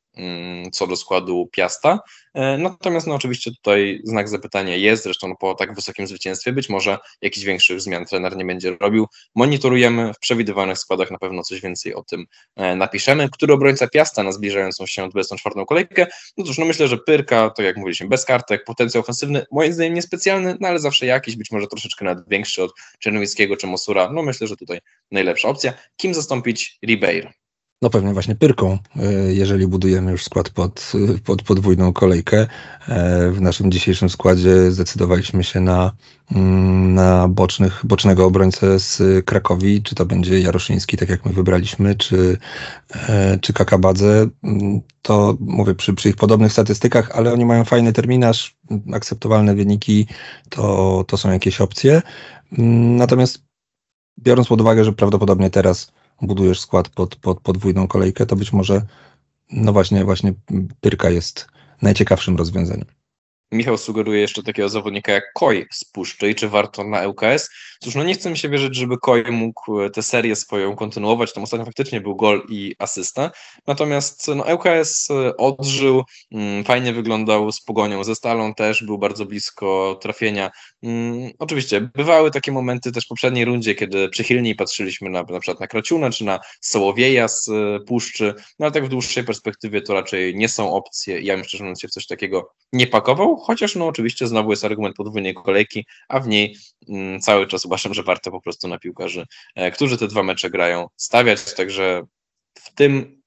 co do składu Piasta. E, natomiast no oczywiście tutaj znak zapytania jest, zresztą po tak wysokim zwycięstwie być może jakichś większych zmian trener nie będzie robił. Monitorujemy w przewidywanych składach na pewno coś więcej o tym e, napiszemy. Który obrońca Piasta na zbliżającą się 24 kolejkę? No cóż, no myślę, że Pyrka, to jak mówiliśmy, bez kartek, potencjał ofensywny, moim zdaniem niespecjalny, no ale zawsze jakiś, być może troszeczkę nawet większy od Czernowieckiego czy Mosura. No myślę, że tutaj najlepsza opcja. Kim zastąpić Ribeiro? No pewnie właśnie pyrką, e, jeżeli budujemy już skład pod, pod podwójną kolejkę. E, w naszym dzisiejszym składzie zdecydowaliśmy się na, mm, na bocznych, bocznego obrońcę z Krakowi, czy to będzie Jaroszyński, tak jak my wybraliśmy, czy, e, czy Kakabadze. Mm, to mówię przy, przy ich podobnych statystykach, ale oni mają fajny terminarz, akceptowalne wyniki, to, to są jakieś opcje. Mm, natomiast biorąc pod uwagę, że prawdopodobnie teraz budujesz skład pod, pod podwójną kolejkę, to być może no właśnie, właśnie Pyrka jest najciekawszym rozwiązaniem. Michał sugeruje jeszcze takiego zawodnika jak Koi z Puszczy i czy warto na ŁKS. Cóż, no nie chcę mi się wierzyć, żeby Koi mógł e, tę serię swoją kontynuować, tam ostatnio faktycznie był gol i asysta, natomiast no, ŁKS e, odżył, mm, fajnie wyglądał z Pogonią, ze Stalą też był bardzo blisko trafienia. Mm, oczywiście bywały takie momenty też w poprzedniej rundzie, kiedy przychylniej patrzyliśmy na, na przykład na Kraciuna czy na Sołowieja z e, Puszczy, no ale tak w dłuższej perspektywie to raczej nie są opcje ja bym szczerze mówiąc się w coś takiego nie pakował, chociaż no oczywiście znowu jest argument podwójnej kolejki, a w niej mm, cały czas uważam, że warto po prostu na piłkarzy, e, którzy te dwa mecze grają, stawiać, także w tym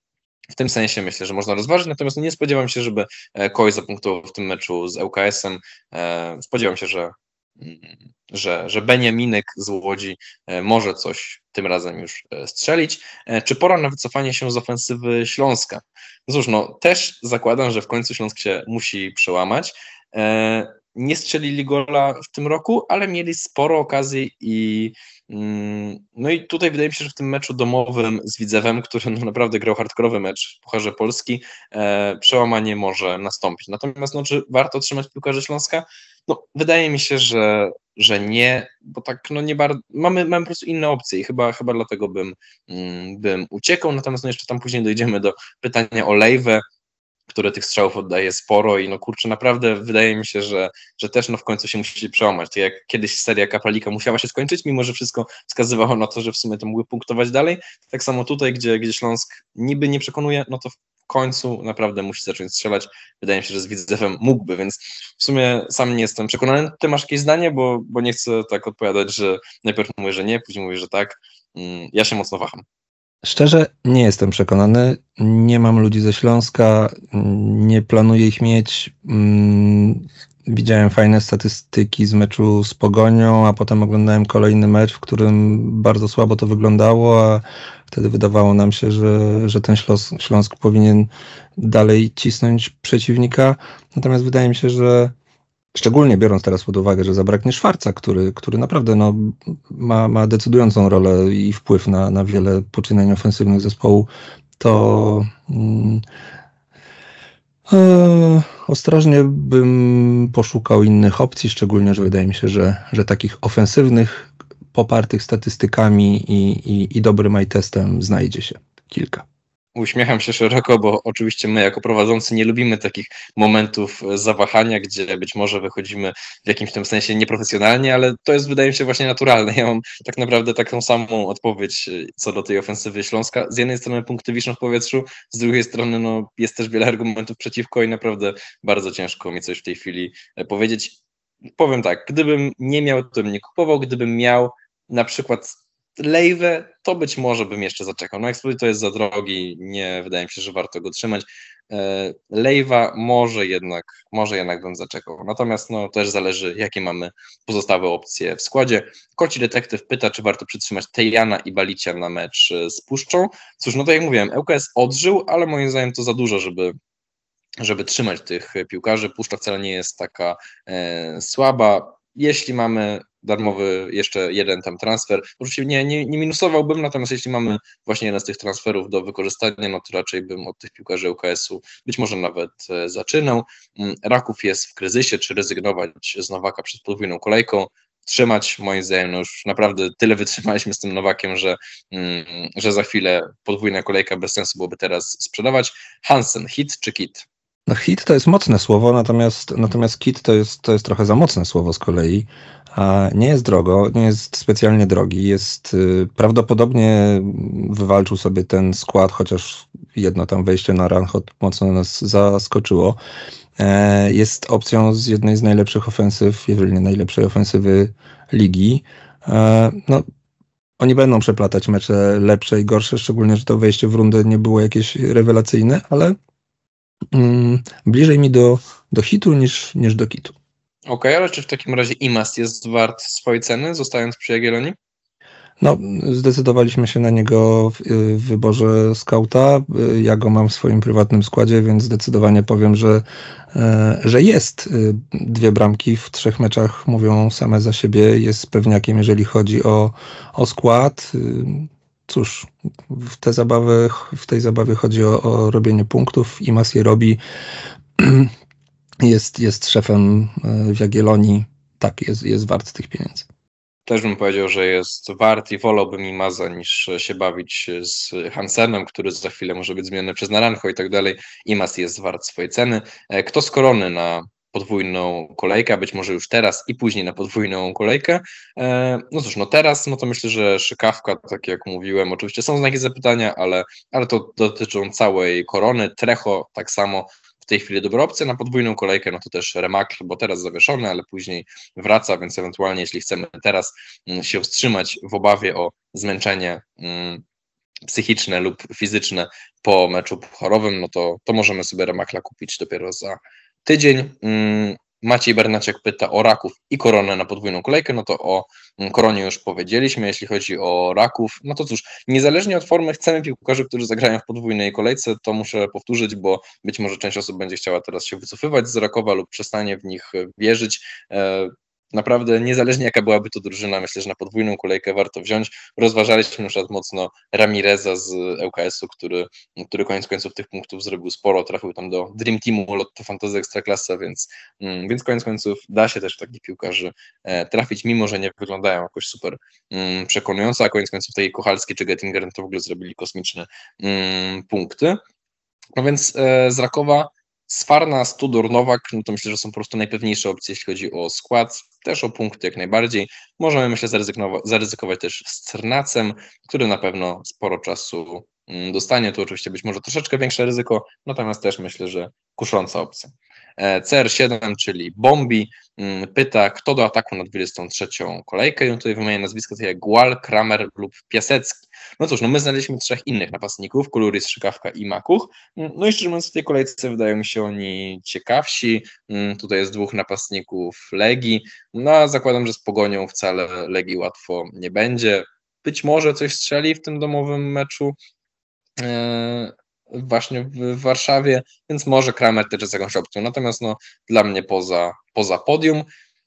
w tym sensie myślę, że można rozważyć, natomiast nie spodziewam się, żeby e, Koi zapunktował w tym meczu z ŁKS-em. E, spodziewam się, że że, że Beniaminek z Łodzi e, może coś tym razem już strzelić. Czy pora na wycofanie się z ofensywy Śląska? No cóż, no też zakładam, że w końcu Śląsk się musi przełamać. Nie strzelili gola w tym roku, ale mieli sporo okazji i mm, no i tutaj wydaje mi się, że w tym meczu domowym z Widzewem, który no naprawdę grał hardkorowy mecz w Pucharze Polski, przełamanie może nastąpić. Natomiast no, czy warto trzymać piłkarzy Śląska? No, wydaje mi się, że, że nie, bo tak no nie bardzo, mamy, mamy po prostu inne opcje i chyba, chyba dlatego bym, mm, bym uciekał, natomiast no jeszcze tam później dojdziemy do pytania o Lejwę, które tych strzałów oddaje sporo i no kurczę, naprawdę wydaje mi się, że, że też no w końcu się musi przełamać. Tak jak kiedyś seria Kapalika musiała się skończyć, mimo że wszystko wskazywało na to, że w sumie to mogły punktować dalej, tak samo tutaj, gdzie, gdzie Śląsk niby nie przekonuje, no to końcu naprawdę musi zacząć strzelać. Wydaje mi się, że z Widzewem mógłby, więc w sumie sam nie jestem przekonany. Ty masz jakieś zdanie, bo, bo nie chcę tak odpowiadać, że najpierw mówię, że nie, później mówię, że tak. Mm, ja się mocno waham. Szczerze nie jestem przekonany. Nie mam ludzi ze Śląska, nie planuję ich mieć. Mm, widziałem fajne statystyki z meczu z Pogonią, a potem oglądałem kolejny mecz, w którym bardzo słabo to wyglądało, a wtedy wydawało nam się, że, że ten Śląsk, Śląsk powinien dalej cisnąć przeciwnika. Natomiast wydaje mi się, że szczególnie biorąc teraz pod uwagę, że zabraknie Szwarca, który, który naprawdę no, ma, ma decydującą rolę i wpływ na, na wiele poczynań ofensywnych zespołu, to mm, e, ostrożnie bym poszukał innych opcji, szczególnie, że wydaje mi się, że, że takich ofensywnych, popartych statystykami i, i, i dobrym eye testem znajdzie się kilka. Uśmiecham się szeroko, bo oczywiście my jako prowadzący nie lubimy takich momentów zawahania, gdzie być może wychodzimy w jakimś tym sensie nieprofesjonalnie, ale to jest wydaje mi się właśnie naturalne. Ja mam tak naprawdę taką samą odpowiedź co do tej ofensywy Śląska. Z jednej strony punkty wiszą w powietrzu, z drugiej strony no, jest też wiele argumentów przeciwko i naprawdę bardzo ciężko mi coś w tej chwili e, powiedzieć. Powiem tak, gdybym nie miał, to bym nie kupował, gdybym miał na przykład Lejwę, to być może bym jeszcze zaczekał. No Exploit to jest za drogi, nie wydaje mi się, że warto go trzymać. E, Lejwa może jednak, może jednak bym zaczekał. Natomiast no, też zależy, jakie mamy pozostałe opcje w składzie. Koci detektyw pyta, czy warto przytrzymać Tejana i Balicia na mecz z Puszczą. Cóż, no tak jak mówiłem, ŁKS odżył, ale moim zdaniem to za dużo, żeby żeby trzymać tych piłkarzy. Puszcza wcale nie jest taka e, słaba. Jeśli mamy darmowy jeszcze jeden tam transfer. Oczywiście nie, nie, nie minusowałbym, natomiast jeśli mamy właśnie jeden z tych transferów do wykorzystania, no to raczej bym od tych piłkarzy UKS-u być może nawet e, zaczynał. Mm, Raków jest w kryzysie, czy rezygnować z Nowaka przed podwójną kolejką, trzymać, moim zdaniem, no już naprawdę tyle wytrzymaliśmy z tym Nowakiem, że, mm, że za chwilę podwójna kolejka bez sensu byłoby teraz sprzedawać. Hansen, hit czy kit? No hit to jest mocne słowo, natomiast, natomiast kit to jest, to jest trochę za mocne słowo z kolei. A nie jest drogo, nie jest specjalnie drogi. Jest y, prawdopodobnie wywalczył sobie ten skład, chociaż jedno tam wejście na Ranhot mocno nas zaskoczyło. E, jest opcją z jednej z najlepszych ofensyw, jeżeli nie najlepszej ofensywy ligi. E, no, oni będą przeplatać mecze lepsze i gorsze, szczególnie, że to wejście w rundę nie było jakieś rewelacyjne, ale mm, bliżej mi do, do hitu niż, niż do kitu. Okej, okay, ale czy w takim razie IMAS jest wart swojej ceny, zostając przy Jagiellonii? No, zdecydowaliśmy się na niego w, w, wyborze skauta. Ja go mam w swoim prywatnym składzie, więc zdecydowanie powiem, że, e, że jest. Dwie bramki w trzech meczach mówią same za siebie. Jest pewniakiem, jeżeli chodzi o, o skład. Cóż, w, te zabawy, w tej zabawie chodzi o, o robienie punktów. Imas je robi. jest, jest szefem e, w Jagiellonii, tak, jest, jest wart tych pieniędzy. Też bym powiedział, że jest wart i wolałbym Imaza niż się bawić z Hansenem, który za chwilę może być zmieniony przez Naranjo i tak dalej. Imaz jest wart swojej ceny. E, kto z korony na podwójną kolejkę, być może już teraz i później na podwójną kolejkę. E, no cóż, no teraz, no to myślę, że szykawka, tak jak mówiłem, oczywiście są znaki zapytania, ale, ale to dotyczą całej korony. Trecho tak samo w tej chwili dobra opcja na podwójną kolejkę, no to też Remakl, bo teraz zawieszony, ale później wraca, więc ewentualnie jeśli chcemy teraz mm, się wstrzymać w obawie o zmęczenie mm, psychiczne lub fizyczne po meczu pucharowym, no to, to możemy sobie Remakla kupić dopiero za tydzień. Mm, Maciej Bernaciak pyta o raków i koronę na podwójną kolejkę, no to o mm, koronie już powiedzieliśmy. Jeśli chodzi o raków, no to cóż, niezależnie od formy chcemy piłkarzy, którzy zagrają w podwójnej kolejce, to muszę powtórzyć, bo być może część osób będzie chciała teraz się wycofywać z Rakowa lub przestanie w nich wierzyć. Naprawdę niezależnie jaka byłaby to drużyna, myślę, że na podwójną kolejkę warto wziąć. Rozważaliśmy na przykład mocno Ramireza z ŁKS-u, który, który koniec końców tych punktów zrobił sporo, trafił tam do Dream Teamu Lotto Fantasy Ekstraklasa, więc, mm, więc koniec końców da się też takich piłkarzy e, trafić, mimo że nie wyglądają jakoś super mm, przekonująco, a koniec końców tej Kochalski czy Gettinger to w ogóle zrobili kosmiczne mm, punkty. No więc e, z Rakowa Sfarna, Studor, Nowak, no to myślę, że są po prostu najpewniejsze opcje, jeśli chodzi o skład, też o punkty jak najbardziej. Możemy, myślę, zaryzykować, też z Cernacem, który na pewno sporo czasu mm, dostanie. Tu oczywiście być może troszeczkę większe ryzyko, natomiast też myślę, że kusząca opcja. E, CR7, czyli Bombi, mm, pyta, kto do ataku na 23 kolejkę. I tutaj wymienię nazwiska takie jak Gual, Kramer lub Piasecki. No cóż, no my znaleźliśmy trzech innych napastników, Kuluris, Szykawka i Makuch. Mm, no i szczerze mówiąc w tej kolejce wydają mi się oni ciekawsi. Mm, tutaj jest dwóch napastników Legii. No a zakładam, że z Pogonią wcale Legii łatwo nie będzie. Być może coś strzeli w tym domowym meczu, e, właśnie w Warszawie, więc może Kramer też jest jakąś opcją. Natomiast no, dla mnie poza, poza podium.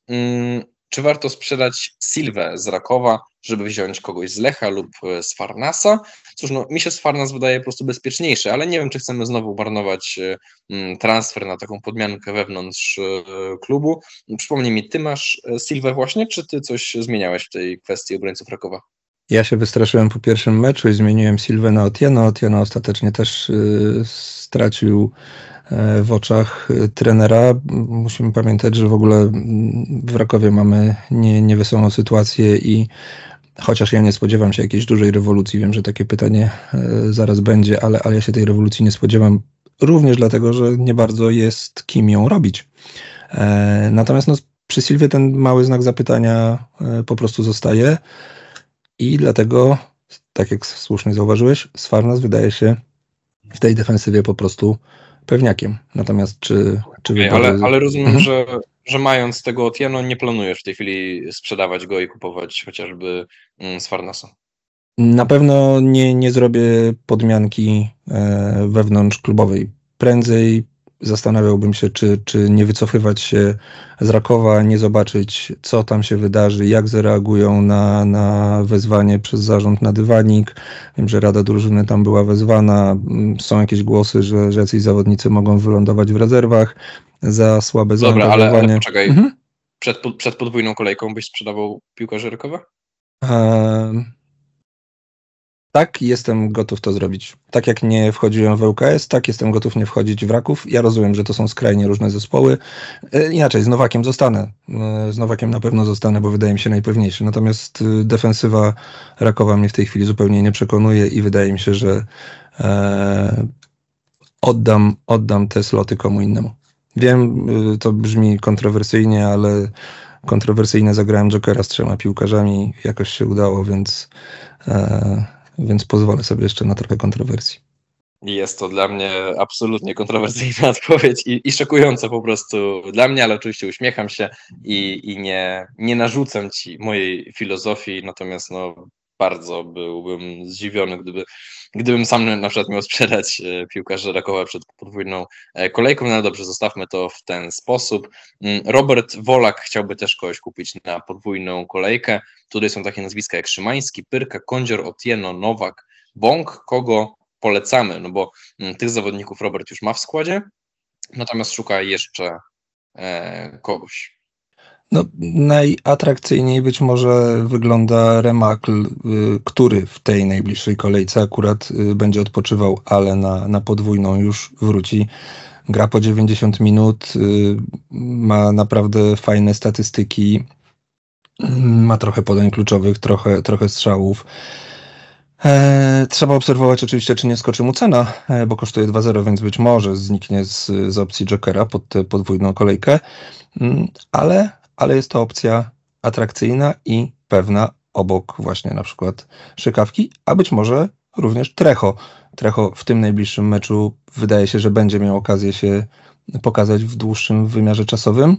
Hmm, czy warto sprzedać Silwę z Rakowa, żeby wziąć kogoś z Lecha lub e, z Farnasa? Cóż, no, mi się z Farnas wydaje po prostu bezpieczniejszy, ale nie wiem, czy chcemy znowu marnować e, transfer na taką podmiankę wewnątrz e, klubu. Przypomnij mi, ty masz Silwę właśnie, czy ty coś zmieniałeś w tej kwestii obrońców Rakowa? Ja się wystraszyłem po pierwszym meczu i zmieniłem Silwę na Otieno. Otieno ostatecznie też y, stracił e, w oczach y, trenera. Musimy pamiętać, że w ogóle w Rakowie mamy nie, niewesołą sytuację i chociaż ja nie spodziewam się jakiejś dużej rewolucji, wiem, że takie pytanie e, zaraz będzie, ale, ale ja się tej rewolucji nie spodziewam również dlatego, że nie bardzo jest kim ją robić. E, natomiast no, przy Silwie ten mały znak zapytania po prostu zostaje. I dlatego, tak jak słusznie zauważyłeś, Sfarnas wydaje się w tej defensywie po prostu pewniakiem. Natomiast czy... czy okay, ale, ale rozumiem, mhm. że, że mając tego Otieno nie planujesz w tej chwili sprzedawać go i kupować chociażby mm, Sfarnasa. Na pewno nie, nie zrobię podmianki e, wewnątrz klubowej. Prędzej zastanawiałbym się, czy, czy nie wycofywać się z Rakowa, nie zobaczyć, co tam się wydarzy, jak zareagują na, na wezwanie przez zarząd na dywanik. Wiem, że Rada Drużyny tam była wezwana. Są jakieś głosy, że, że jacyś zawodnicy mogą wylądować w rezerwach za słabe Dobra, ale, ale poczekaj. Mhm. Przed, przed podwójną kolejką byś sprzedawał piłkarzy Rakowa? Um, tak, jestem gotów to zrobić. Tak jak nie wchodziłem w ŁKS, tak jestem gotów nie wchodzić w Raków. Ja rozumiem, że to są skrajnie różne zespoły. E, inaczej, z Nowakiem zostanę. E, z Nowakiem na pewno zostanę, bo wydaje mi się najpewniejszy. Natomiast e, defensywa Rakowa mnie w tej chwili zupełnie nie przekonuje i wydaje mi się, że oddam, oddam te sloty komu innemu. Wiem, to brzmi kontrowersyjnie, ale kontrowersyjnie zagrałem Jokera z trzema piłkarzami. Jakoś się udało, więc... więc pozwolę sobie jeszcze na trochę kontrowersji. Jest to dla mnie absolutnie kontrowersyjna odpowiedź i, i szokująca po prostu dla mnie, ale oczywiście uśmiecham się i, i nie, nie narzucam ci mojej filozofii, natomiast no, bardzo byłbym zdziwiony, gdyby, gdybym sam na przykład miał sprzedać e, piłkarza Rakowa przed podwójną e, kolejką. No dobrze, zostawmy to w ten sposób. Mm, Robert Wolak chciałby też kogoś kupić na podwójną kolejkę. Tutaj są takie nazwiska jak Szymański, Pyrka, Kądzior, Otieno, Nowak, Bąk, kogo polecamy, no bo mm, tych zawodników Robert już ma w składzie, natomiast szuka jeszcze e, kogoś. No, najatrakcyjniej być może wygląda Remakl, y, który w tej najbliższej kolejce akurat y, będzie odpoczywał, ale na, na podwójną już wróci. Gra po 90 minut, y, ma naprawdę fajne statystyki, ma trochę podań kluczowych, trochę, trochę strzałów. E, trzeba obserwować oczywiście, czy nie skoczy mu cena, e, bo kosztuje 2-0, więc być może zniknie z, z opcji Jokera pod tę podwójną kolejkę, mm, ale, ale jest to opcja atrakcyjna i pewna obok właśnie na przykład Szykawki, a być może również Trecho. Trecho w tym najbliższym meczu wydaje się, że będzie miał okazję się pokazać w dłuższym wymiarze czasowym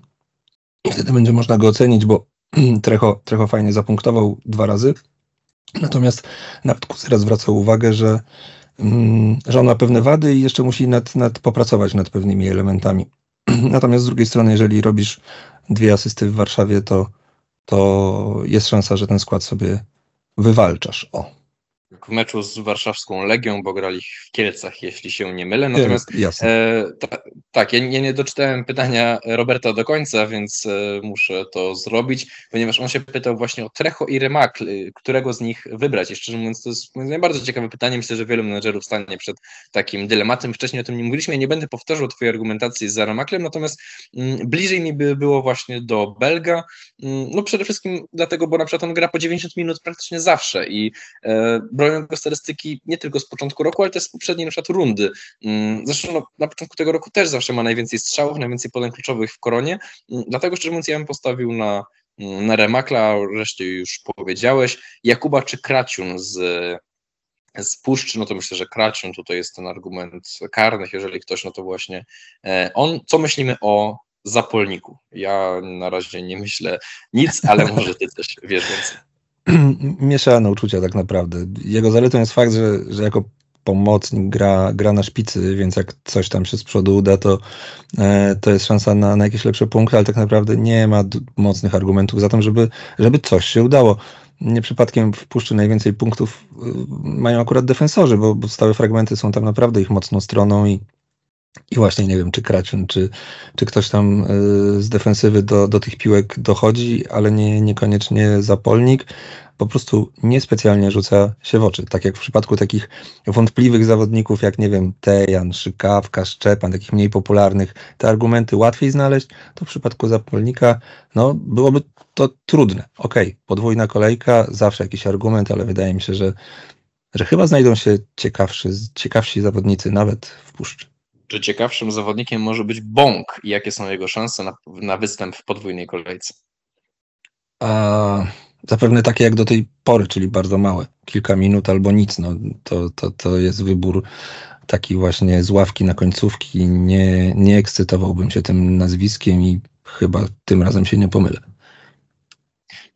i wtedy będzie można go ocenić, bo Trecho, Trecho fajnie zapunktował dwa razy, Natomiast nawet Kusera zwraca uwagę, że, mm, że on ma pewne wady i jeszcze musi nad, nad popracować nad pewnymi elementami. Natomiast z drugiej strony, jeżeli robisz dwie asysty w Warszawie, to, to jest szansa, że ten skład sobie wywalczasz. O w meczu z warszawską Legią, bo grali w Kielcach, jeśli się nie mylę. Natomiast e, ta, tak, ja nie, nie doczytałem pytania Roberta do końca, więc e, muszę to zrobić, ponieważ on się pytał właśnie o Trecho i Remakl, y, którego z nich wybrać. I szczerze mówiąc, to jest bardzo ciekawe pytanie. Myślę, że wielu menedżerów stanie przed takim dylematem. Wcześniej o tym nie mówiliśmy. Ja nie będę powtarzał Twojej argumentacji za Remaklem, natomiast mm, bliżej mi by było właśnie do Belga. Mm, no przede wszystkim dlatego, bo na przykład on gra po 90 minut praktycznie zawsze i e, bronią go statystyki nie tylko z początku roku, ale też z poprzedniej na przykład rundy. Mm, zresztą no, na początku tego roku też zawsze ma najwięcej strzałów, najwięcej podań kluczowych w koronie, mm, dlatego szczerze mówiąc ja bym postawił na, mm, na Remakla, reszcie już powiedziałeś. Jakuba czy Kraciun z z Puszczy, no to myślę, że Kraciun tutaj jest ten argument karnych, jeżeli ktoś, no to właśnie e, on. Co myślimy o Zapolniku? Ja na razie nie myślę nic, ale może ty też wiesz więcej. mieszane uczucia tak naprawdę. Jego zaletą jest fakt, że, że jako pomocnik gra, gra na szpicy, więc jak coś tam się z przodu uda, to, e, to jest szansa na, na jakieś lepsze punkty, ale tak naprawdę nie ma mocnych argumentów za tym, żeby, żeby coś się udało. Nie przypadkiem w Puszczy najwięcej punktów y, mają akurat defensorzy, bo, bo stałe fragmenty są tam naprawdę ich mocną stroną i, i właśnie nie wiem, czy Kraciun, czy, czy ktoś tam y, z defensywy do, do tych piłek dochodzi, ale nie, niekoniecznie zapolnik. Po prostu niespecjalnie rzuca się w oczy. Tak jak w przypadku takich wątpliwych zawodników, jak nie wiem, Tejan, Szykawka, Szczepan, takich mniej popularnych, te argumenty łatwiej znaleźć, to w przypadku zapolnika, no byłoby to trudne. Okej, okay, podwójna kolejka, zawsze jakiś argument, ale wydaje mi się, że, że chyba znajdą się ciekawszy, ciekawsi zawodnicy nawet w puszczy czy ciekawszym zawodnikiem może być Bąk i jakie są jego szanse na, na występ w podwójnej kolejce? A, zapewne takie jak do tej pory, czyli bardzo małe. Kilka minut albo nic. No, to, to, to jest wybór taki właśnie z ławki na końcówki. Nie, nie ekscytowałbym się tym nazwiskiem i chyba tym razem się nie pomylę.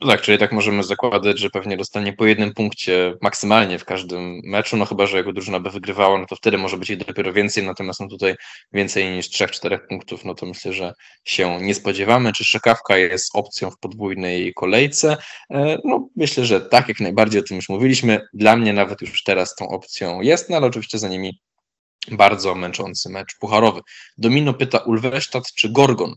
No tak, czyli tak możemy zakładać, że pewnie dostanie po jednym punkcie maksymalnie w każdym meczu, no chyba, że jego drużyna by wygrywała, no to wtedy może być ich dopiero więcej, natomiast no tutaj więcej niż 3-4 punktów, no to myślę, że się nie spodziewamy. Czy Szekawka jest opcją w podwójnej kolejce? E, no myślę, że tak, jak najbardziej o tym już mówiliśmy. Dla mnie nawet już teraz tą opcją jest, no ale oczywiście za nimi bardzo męczący mecz pucharowy. Domino pyta Ulwesztat czy Gorgon.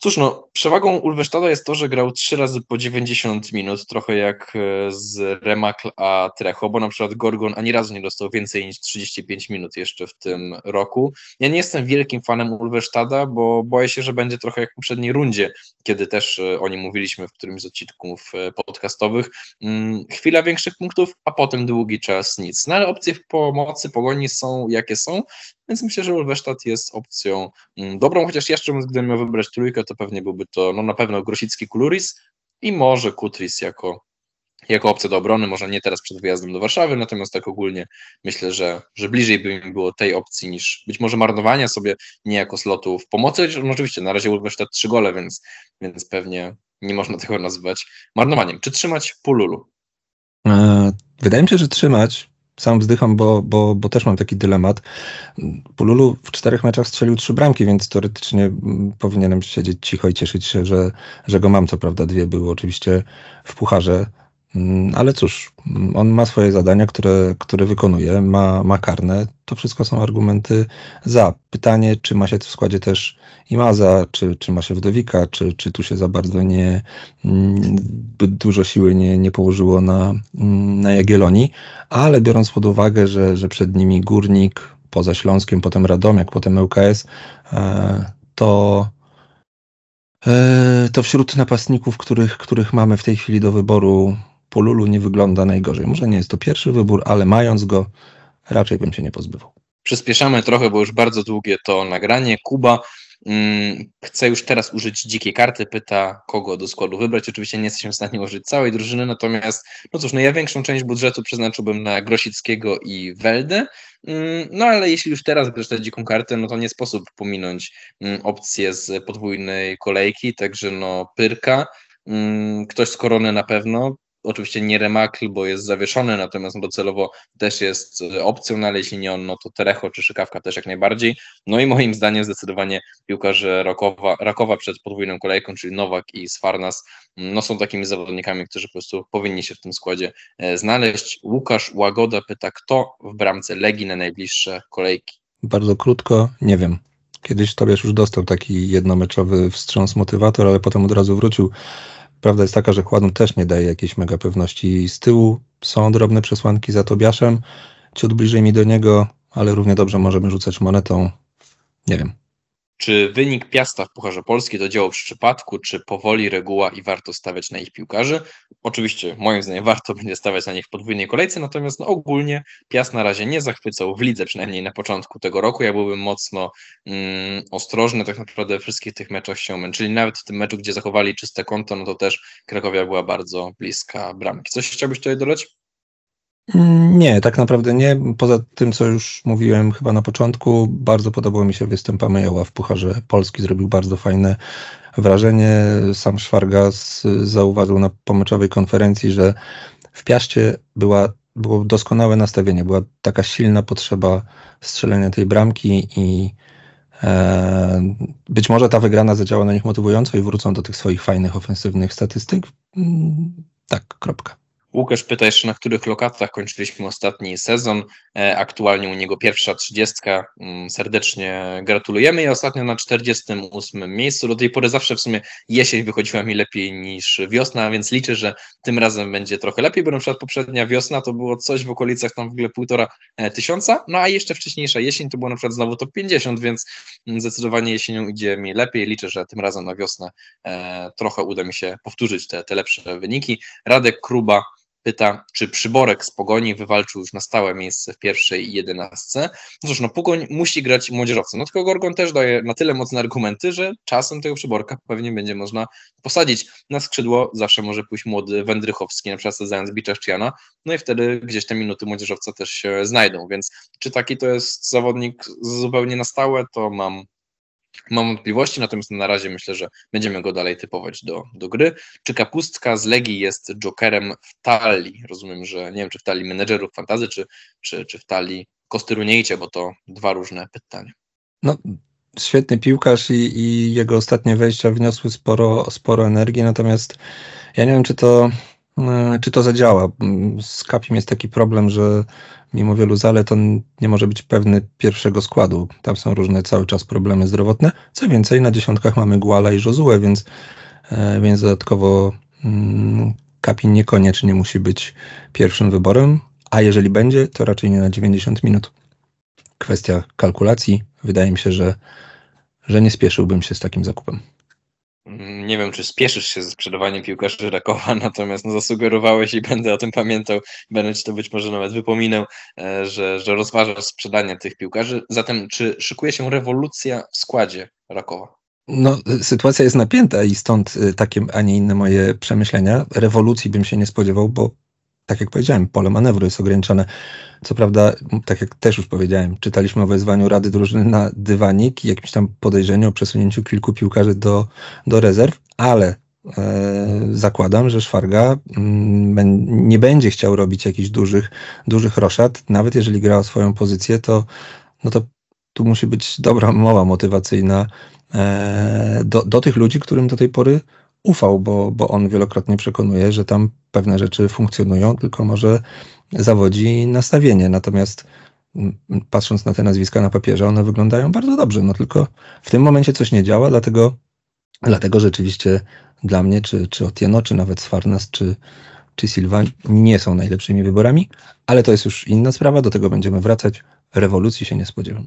Cóż, no, przewagą Ulwesztada jest to, że grał trzy razy po 90 minut, trochę jak e, z Remakl a Trecho, bo na przykład Gorgon ani razu nie dostał więcej niż 35 minut jeszcze w tym roku. Ja nie jestem wielkim fanem Ulwesztada, bo boję się, że będzie trochę jak w poprzedniej rundzie, kiedy też e, o nim mówiliśmy w którymś z odcinków e, podcastowych. Mm, chwila większych punktów, a potem długi czas nic. No ale opcje w pomocy pogoni są jakie są, więc myślę, że Ulwesztat jest opcją mm, dobrą, chociaż jeszcze gdybym miał wybrać trójkę, to pewnie byłby to no na pewno Grosicki Kuluris i może Kutris jako, jako opcja do obrony, może nie teraz przed wyjazdem do Warszawy, natomiast tak ogólnie myślę, że, że bliżej by mi było tej opcji niż być może marnowania sobie niejako slotu w pomocy. No oczywiście na razie Ulwesztat trzy gole, więc, więc pewnie nie można tego nazywać marnowaniem. Czy trzymać Pululu? E, wydaje mi się, że trzymać sam wzdycham, bo, bo, bo też mam taki dylemat. Pululu w czterech meczach strzelił trzy bramki, więc teoretycznie mm, powinienem siedzieć cicho i cieszyć się, że, że go mam. Co prawda dwie były oczywiście w pucharze. Mm, ale cóż, mm, on ma swoje zadania, które, które wykonuje, ma, ma karne. To wszystko są argumenty za. Pytanie, czy ma się w składzie też Imaza, czy, czy ma się Wdowika, czy, czy tu się za bardzo nie, mm, dużo siły nie, nie położyło na, na Jagiellonii, ale biorąc pod uwagę, że, że przed nimi Górnik, poza Śląskiem, potem Radomiak, potem ŁKS, e, to e, to wśród napastników, których, których mamy w tej chwili do wyboru, Polulu nie wygląda najgorzej. Może nie jest to pierwszy wybór, ale mając go, raczej bym się nie pozbywał. Przyspieszamy trochę, bo już bardzo długie to nagranie. Kuba mm, chce już teraz użyć dzikiej karty, pyta kogo do składu wybrać. Oczywiście nie jesteśmy w stanie użyć całej drużyny, natomiast no cóż, no ja większą część budżetu przeznaczyłbym na Grosickiego i Weldę, mm, no ale jeśli już teraz bierzesz tę dziką kartę, no to nie sposób pominąć mm, opcję z podwójnej kolejki, także no Pyrka, mm, ktoś z korony na pewno, Oczywiście nie Remakl, bo jest zawieszony, natomiast docelowo też jest e, opcją, ale jeśli nie on, no to Terecho czy Szykawka też jak najbardziej. No i moim zdaniem zdecydowanie piłkarze Rakowa, Rakowa przed podwójną kolejką, czyli Nowak i Sfarnas, no są takimi zawodnikami, którzy po prostu powinni się w tym składzie e, znaleźć. Łukasz Łagoda pyta, kto w bramce Legii na najbliższe kolejki? Bardzo krótko, nie wiem. Kiedyś Tobiasz już dostał taki jednomeczowy wstrząs motywator, ale potem od razu wrócił Prawda jest taka, że Chładno też nie daje jakiejś mega pewności. Z tyłu są drobne przesłanki za Tobiaszem. Ciut bliżej mi do niego, ale równie dobrze możemy rzucać monetą. Nie wiem. Czy wynik Piasta w Pucharze Polski to dzieło przypadku, czy powoli reguła i warto stawiać na ich piłkarzy? Oczywiście, moim zdaniem, warto będzie stawiać na nich w podwójnej kolejce, natomiast no, ogólnie Piast na razie nie zachwycał w lidze, przynajmniej na początku tego roku. Ja byłbym mocno mm, ostrożny, tak naprawdę wszystkich tych meczach się męczyli. Nawet w tym meczu, gdzie zachowali czyste konto, no to też Krakowia była bardzo bliska bramki. Coś chciałbyś tutaj dodać? Nie, tak naprawdę nie. Poza tym, co już mówiłem chyba na początku, bardzo podobał mi się występ Amejoła w Pucharze Polski. Zrobił bardzo fajne wrażenie. Sam Szwargas zauważył na pomyczowej konferencji, że w Piaście była, było doskonałe nastawienie. Była taka silna potrzeba strzelenia tej bramki i e, być może ta wygrana zadziała na nich motywująco i wrócą do tych swoich fajnych, ofensywnych statystyk. Mm, tak, kropka. Łukasz pyta jeszcze, na których lokatach kończyliśmy ostatni sezon. E, aktualnie u niego pierwsza trzydziestka. Mm, serdecznie gratulujemy i ostatnio na 48 miejscu. Do tej pory zawsze w sumie jesień wychodziła mi lepiej niż wiosna, więc liczę, że tym razem będzie trochę lepiej, bo na przykład poprzednia wiosna to było coś w okolicach tam w ogóle półtora e, tysiąca, no a jeszcze wcześniejsza jesień to było na przykład znowu top 50, więc zdecydowanie jesienią idzie mi lepiej. Liczę, że tym razem na wiosnę e, trochę uda mi się powtórzyć te, te lepsze wyniki. Radek Kruba pyta, czy Przyborek z Pogoni wywalczył już na stałe miejsce w pierwszej jedenastce. No cóż, no Pogoń musi grać młodzieżowcem. No tylko Gorgon też daje na tyle mocne argumenty, że czasem tego Przyborka pewnie będzie można posadzić. Na skrzydło zawsze może pójść młody Wędrychowski, na przykład zając Bicza Szczyjana, no i wtedy gdzieś te minuty młodzieżowca też się znajdą, więc czy taki to jest zawodnik zupełnie na stałe, to mam Mam wątpliwości, natomiast na razie myślę, że będziemy go dalej typować do, do gry. Czy Kapustka z Legii jest jokerem w talii? Rozumiem, że nie wiem, czy w talii menedżerów fantazy, czy, czy, czy w talii Kostyruniejcie, bo to dwa różne pytania. No, świetny piłkarz i, i jego ostatnie wejścia wniosły sporo, sporo energii, natomiast ja nie wiem, czy to, czy to zadziała. Z Kapim jest taki problem, że mimo wielu zalet on nie może być pewny pierwszego składu. Tam są różne cały czas problemy zdrowotne. Co więcej, na dziesiątkach mamy Guala i Josue, więc, e, więc dodatkowo mm, Kapin niekoniecznie musi być pierwszym wyborem, a jeżeli będzie, to raczej nie na 90 minut. Kwestia kalkulacji. Wydaje mi się, że, że nie spieszyłbym się z takim zakupem. Nie wiem, czy spieszysz się ze sprzedawaniem piłkarzy Rakowa, natomiast no, zasugerowałeś i będę o tym pamiętał, będę ci to być może nawet wypominał, e, że, że rozważasz sprzedanie tych piłkarzy. Zatem, czy szykuje się rewolucja w składzie Rakowa? No, sytuacja jest napięta i stąd e, takie, a nie inne moje przemyślenia. Rewolucji bym się nie spodziewał, bo tak jak powiedziałem, pole manewru jest ograniczone. Co prawda, tak jak też już powiedziałem, czytaliśmy o wezwaniu Rady Drużyny na dywanik i jakimś tam podejrzeniu o przesunięciu kilku piłkarzy do, do rezerw, ale e, zakładam, że Szwarga mm, nie będzie chciał robić jakichś dużych, dużych roszad. Nawet jeżeli gra o swoją pozycję, to, no to tu musi być dobra mowa motywacyjna e, do, do tych ludzi, którym do tej pory ufał, bo, bo on wielokrotnie przekonuje, że tam pewne rzeczy funkcjonują, tylko może zawodzi nastawienie. Natomiast patrząc na te nazwiska na papierze, one wyglądają bardzo dobrze. No tylko w tym momencie coś nie działa, dlatego, dlatego rzeczywiście dla mnie, czy, czy Otieno, czy nawet Sfarnas, czy, czy Silva nie są najlepszymi wyborami, ale to jest już inna sprawa, do tego będziemy wracać. Rewolucji się nie spodziewam.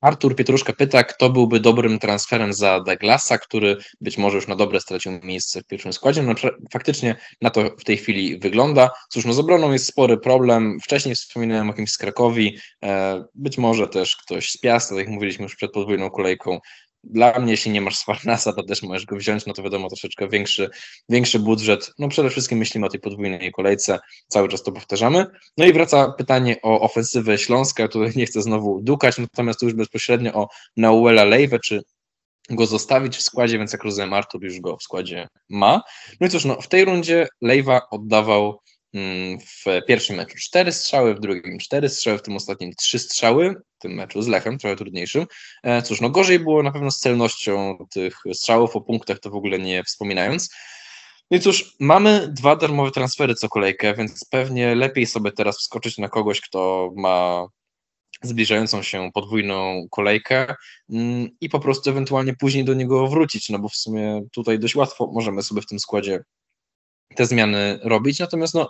Artur Pietruszka pyta, kto byłby dobrym transferem za Douglasa, który być może już na dobre stracił miejsce w pierwszym składzie. No, faktycznie na to w tej chwili wygląda. Cóż, no z obroną jest spory problem. Wcześniej wspominałem o kimś z Krakowi, e, być może też ktoś z Piasta, tak jak mówiliśmy już przed podwójną kolejką, dla mnie, jeśli nie masz Sparnasa, to też możesz go wziąć, no to wiadomo, troszeczkę większy, większy budżet. No przede wszystkim myślimy o tej podwójnej kolejce, cały czas to powtarzamy. No i wraca pytanie o ofensywę Śląska, tutaj nie chcę znowu dukać, natomiast tu już bezpośrednio o Nauela Lejwę, czy go zostawić w składzie, więc jak rozumiem, Artur już go w składzie ma. No i cóż, no, w tej rundzie Lejwa oddawał w pierwszym meczu cztery strzały, w drugim cztery strzały, w tym ostatnim trzy strzały, w tym meczu z Lechem, trochę trudniejszym. E, cóż, no gorzej było na pewno z celnością tych strzałów, o punktach to w ogóle nie wspominając. No i cóż, mamy dwa darmowe transfery co kolejkę, więc pewnie lepiej sobie teraz wskoczyć na kogoś, kto ma zbliżającą się podwójną kolejkę mm, i po prostu ewentualnie później do niego wrócić, no bo w sumie tutaj dość łatwo możemy sobie w tym składzie te zmiany robić. Natomiast no,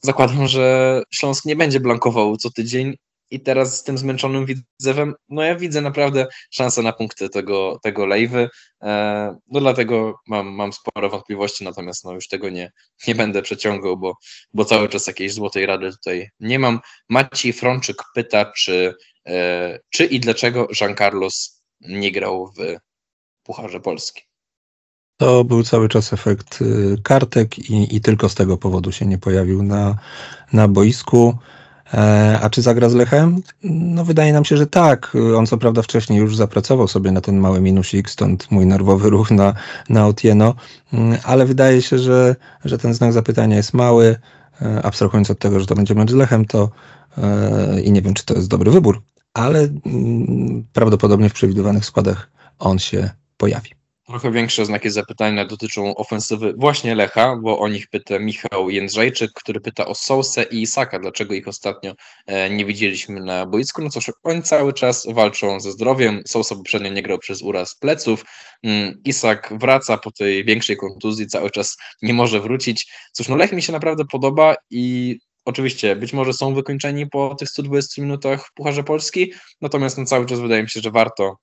zakładam, że Śląsk nie będzie blankował co tydzień i teraz z tym zmęczonym widzewem, no ja widzę naprawdę szansę na punkty tego, tego lejwy, e, no dlatego mam, mam spore wątpliwości, natomiast no już tego nie, nie będę przeciągał, bo, bo cały czas jakiejś złotej rady tutaj nie mam. Maciej Frączyk pyta, czy, e, czy i dlaczego Jean Carlos nie grał w Pucharze Polski. To był cały czas efekt y, kartek i, i tylko z tego powodu się nie pojawił na, na boisku. E, a czy zagra z Lechem? No wydaje nam się, że tak. On co prawda wcześniej już zapracował sobie na ten mały minusik, stąd mój nerwowy ruch na, na Otieno, mm, ale wydaje się, że, że ten znak zapytania jest mały. E, abstrahując od tego, że to będzie mecz z Lechem, to e, i nie wiem, czy to jest dobry wybór, ale mm, prawdopodobnie w przewidywanych składach on się pojawi. Trochę większe znaki zapytania dotyczą ofensywy właśnie Lecha, bo o nich pyta Michał Jędrzejczyk, który pyta o Sousę i Isaka, dlaczego ich ostatnio e, nie widzieliśmy na boisku. No cóż, oni cały czas walczą ze zdrowiem. Sousa poprzednio nie grał przez uraz pleców. Mm, Isak wraca po tej większej kontuzji, cały czas nie może wrócić. Cóż, no Lech mi się naprawdę podoba i Oczywiście, być może są wykończeni po tych 120 minutach w Pucharze Polski, natomiast no cały czas wydaje mi się, że warto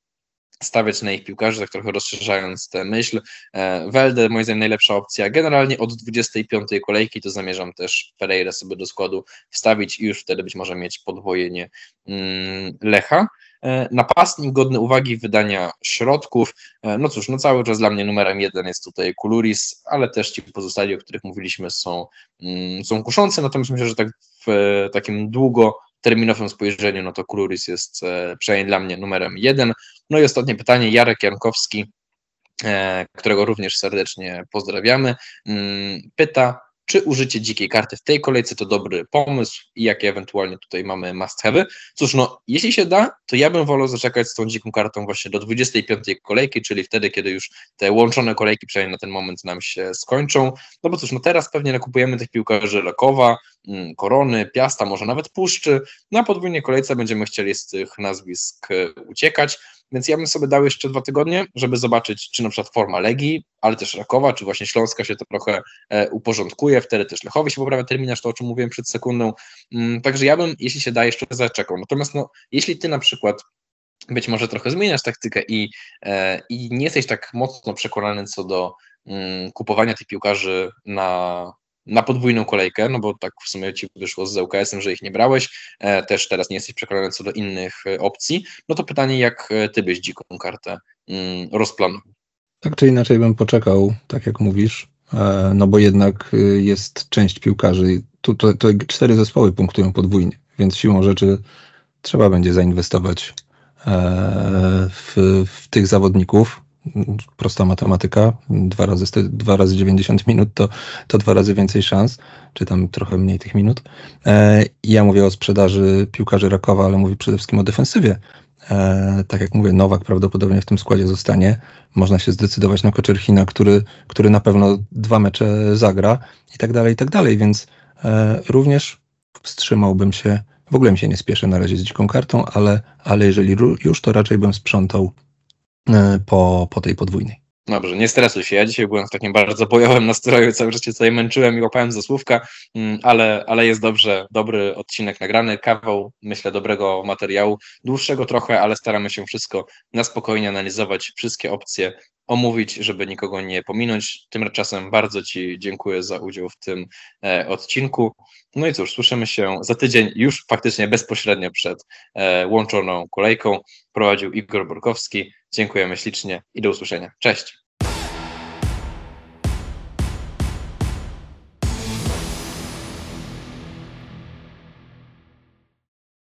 stawiać na ich piłkarzy, tak trochę rozszerzając tę myśl. E, Welde, moim zdaniem, najlepsza opcja. Generalnie od 25 kolejki to zamierzam też Pereira sobie do składu wstawić i już wtedy być może mieć podwojenie mm, Lecha. E, napastnik godny uwagi wydania środków. E, no cóż, no cały czas dla mnie numerem jeden jest tutaj Kuluris, ale też ci pozostali, o których mówiliśmy, są, mm, są kuszące. Natomiast myślę, że tak w takim długo terminowym spojrzeniu, no to Kuluris jest e, przynajmniej dla mnie numerem jeden. No i ostatnie pytanie, Jarek Jankowski, e, którego również serdecznie pozdrawiamy, mm, pyta, czy użycie dzikiej karty w tej kolejce to dobry pomysł i jakie ewentualnie tutaj mamy must have. Cóż, no, jeśli się da, to ja bym wolał zaczekać z tą dziką kartą właśnie do 25 kolejki, czyli wtedy, kiedy już te łączone kolejki przynajmniej na ten moment nam się skończą. No bo cóż, no teraz pewnie nakupujemy tych piłkarzy Lekowa, mm, Korony, Piasta, może nawet Puszczy. Na podwójnej kolejce będziemy chcieli z tych nazwisk e, uciekać. Więc ja bym sobie dał jeszcze dwa tygodnie, żeby zobaczyć, czy na przykład forma Legii, ale też Rakowa, czy właśnie Śląska się to trochę e, uporządkuje, wtedy też Lechowi się poprawia terminarz, to o czym mówiłem przed sekundą. Mm, także ja bym, jeśli się da, jeszcze zaczekał. Natomiast no, jeśli ty na przykład być może trochę zmieniasz taktykę i, e, i nie jesteś tak mocno przekonany co do mm, kupowania tych piłkarzy na na podwójną kolejkę, no bo tak w sumie ci wyszło z ŁKS-em, że ich nie brałeś, e, też teraz nie jesteś przekonany co do innych e, opcji, no to pytanie, jak e, ty byś dziką kartę mm, rozplanował? Tak czy inaczej bym poczekał, tak jak mówisz, no bo jednak jest część piłkarzy, tu to, to cztery zespoły punktują podwójnie, więc siłą rzeczy trzeba będzie zainwestować w, w tych zawodników, prosta matematyka, dwa razy, dwa razy 90 minut to, to dwa razy więcej szans, czy tam trochę mniej tych minut. E, ja mówię o sprzedaży piłkarzy Rakowa, ale mówię przede wszystkim o defensywie E, tak jak mówię, Nowak prawdopodobnie w tym składzie zostanie. Można się zdecydować na Koczerchina, który, który na pewno dwa mecze zagra i tak dalej, i tak dalej, więc e, również wstrzymałbym się, w ogóle mi się nie spieszę na razie z dziką kartą, ale, ale jeżeli już, to raczej bym sprzątał po, po tej podwójnej. Dobrze, nie stresuj się. Ja dzisiaj byłem w takim bardzo bojowym nastroju, cały czas się tutaj męczyłem i łapałem za słówka, mm, ale, ale jest dobrze, dobry odcinek nagrany, kawał, myślę, dobrego materiału, dłuższego trochę, ale staramy się wszystko na spokojnie analizować, wszystkie opcje omówić, żeby nikogo nie pominąć. Tymczasem bardzo Ci dziękuję za udział w tym e, odcinku. No i cóż, słyszymy się za tydzień, już faktycznie bezpośrednio przed e, łączoną kolejką. Prowadził Igor Borkowski. Dziękujemy ślicznie i do usłyszenia. Cześć.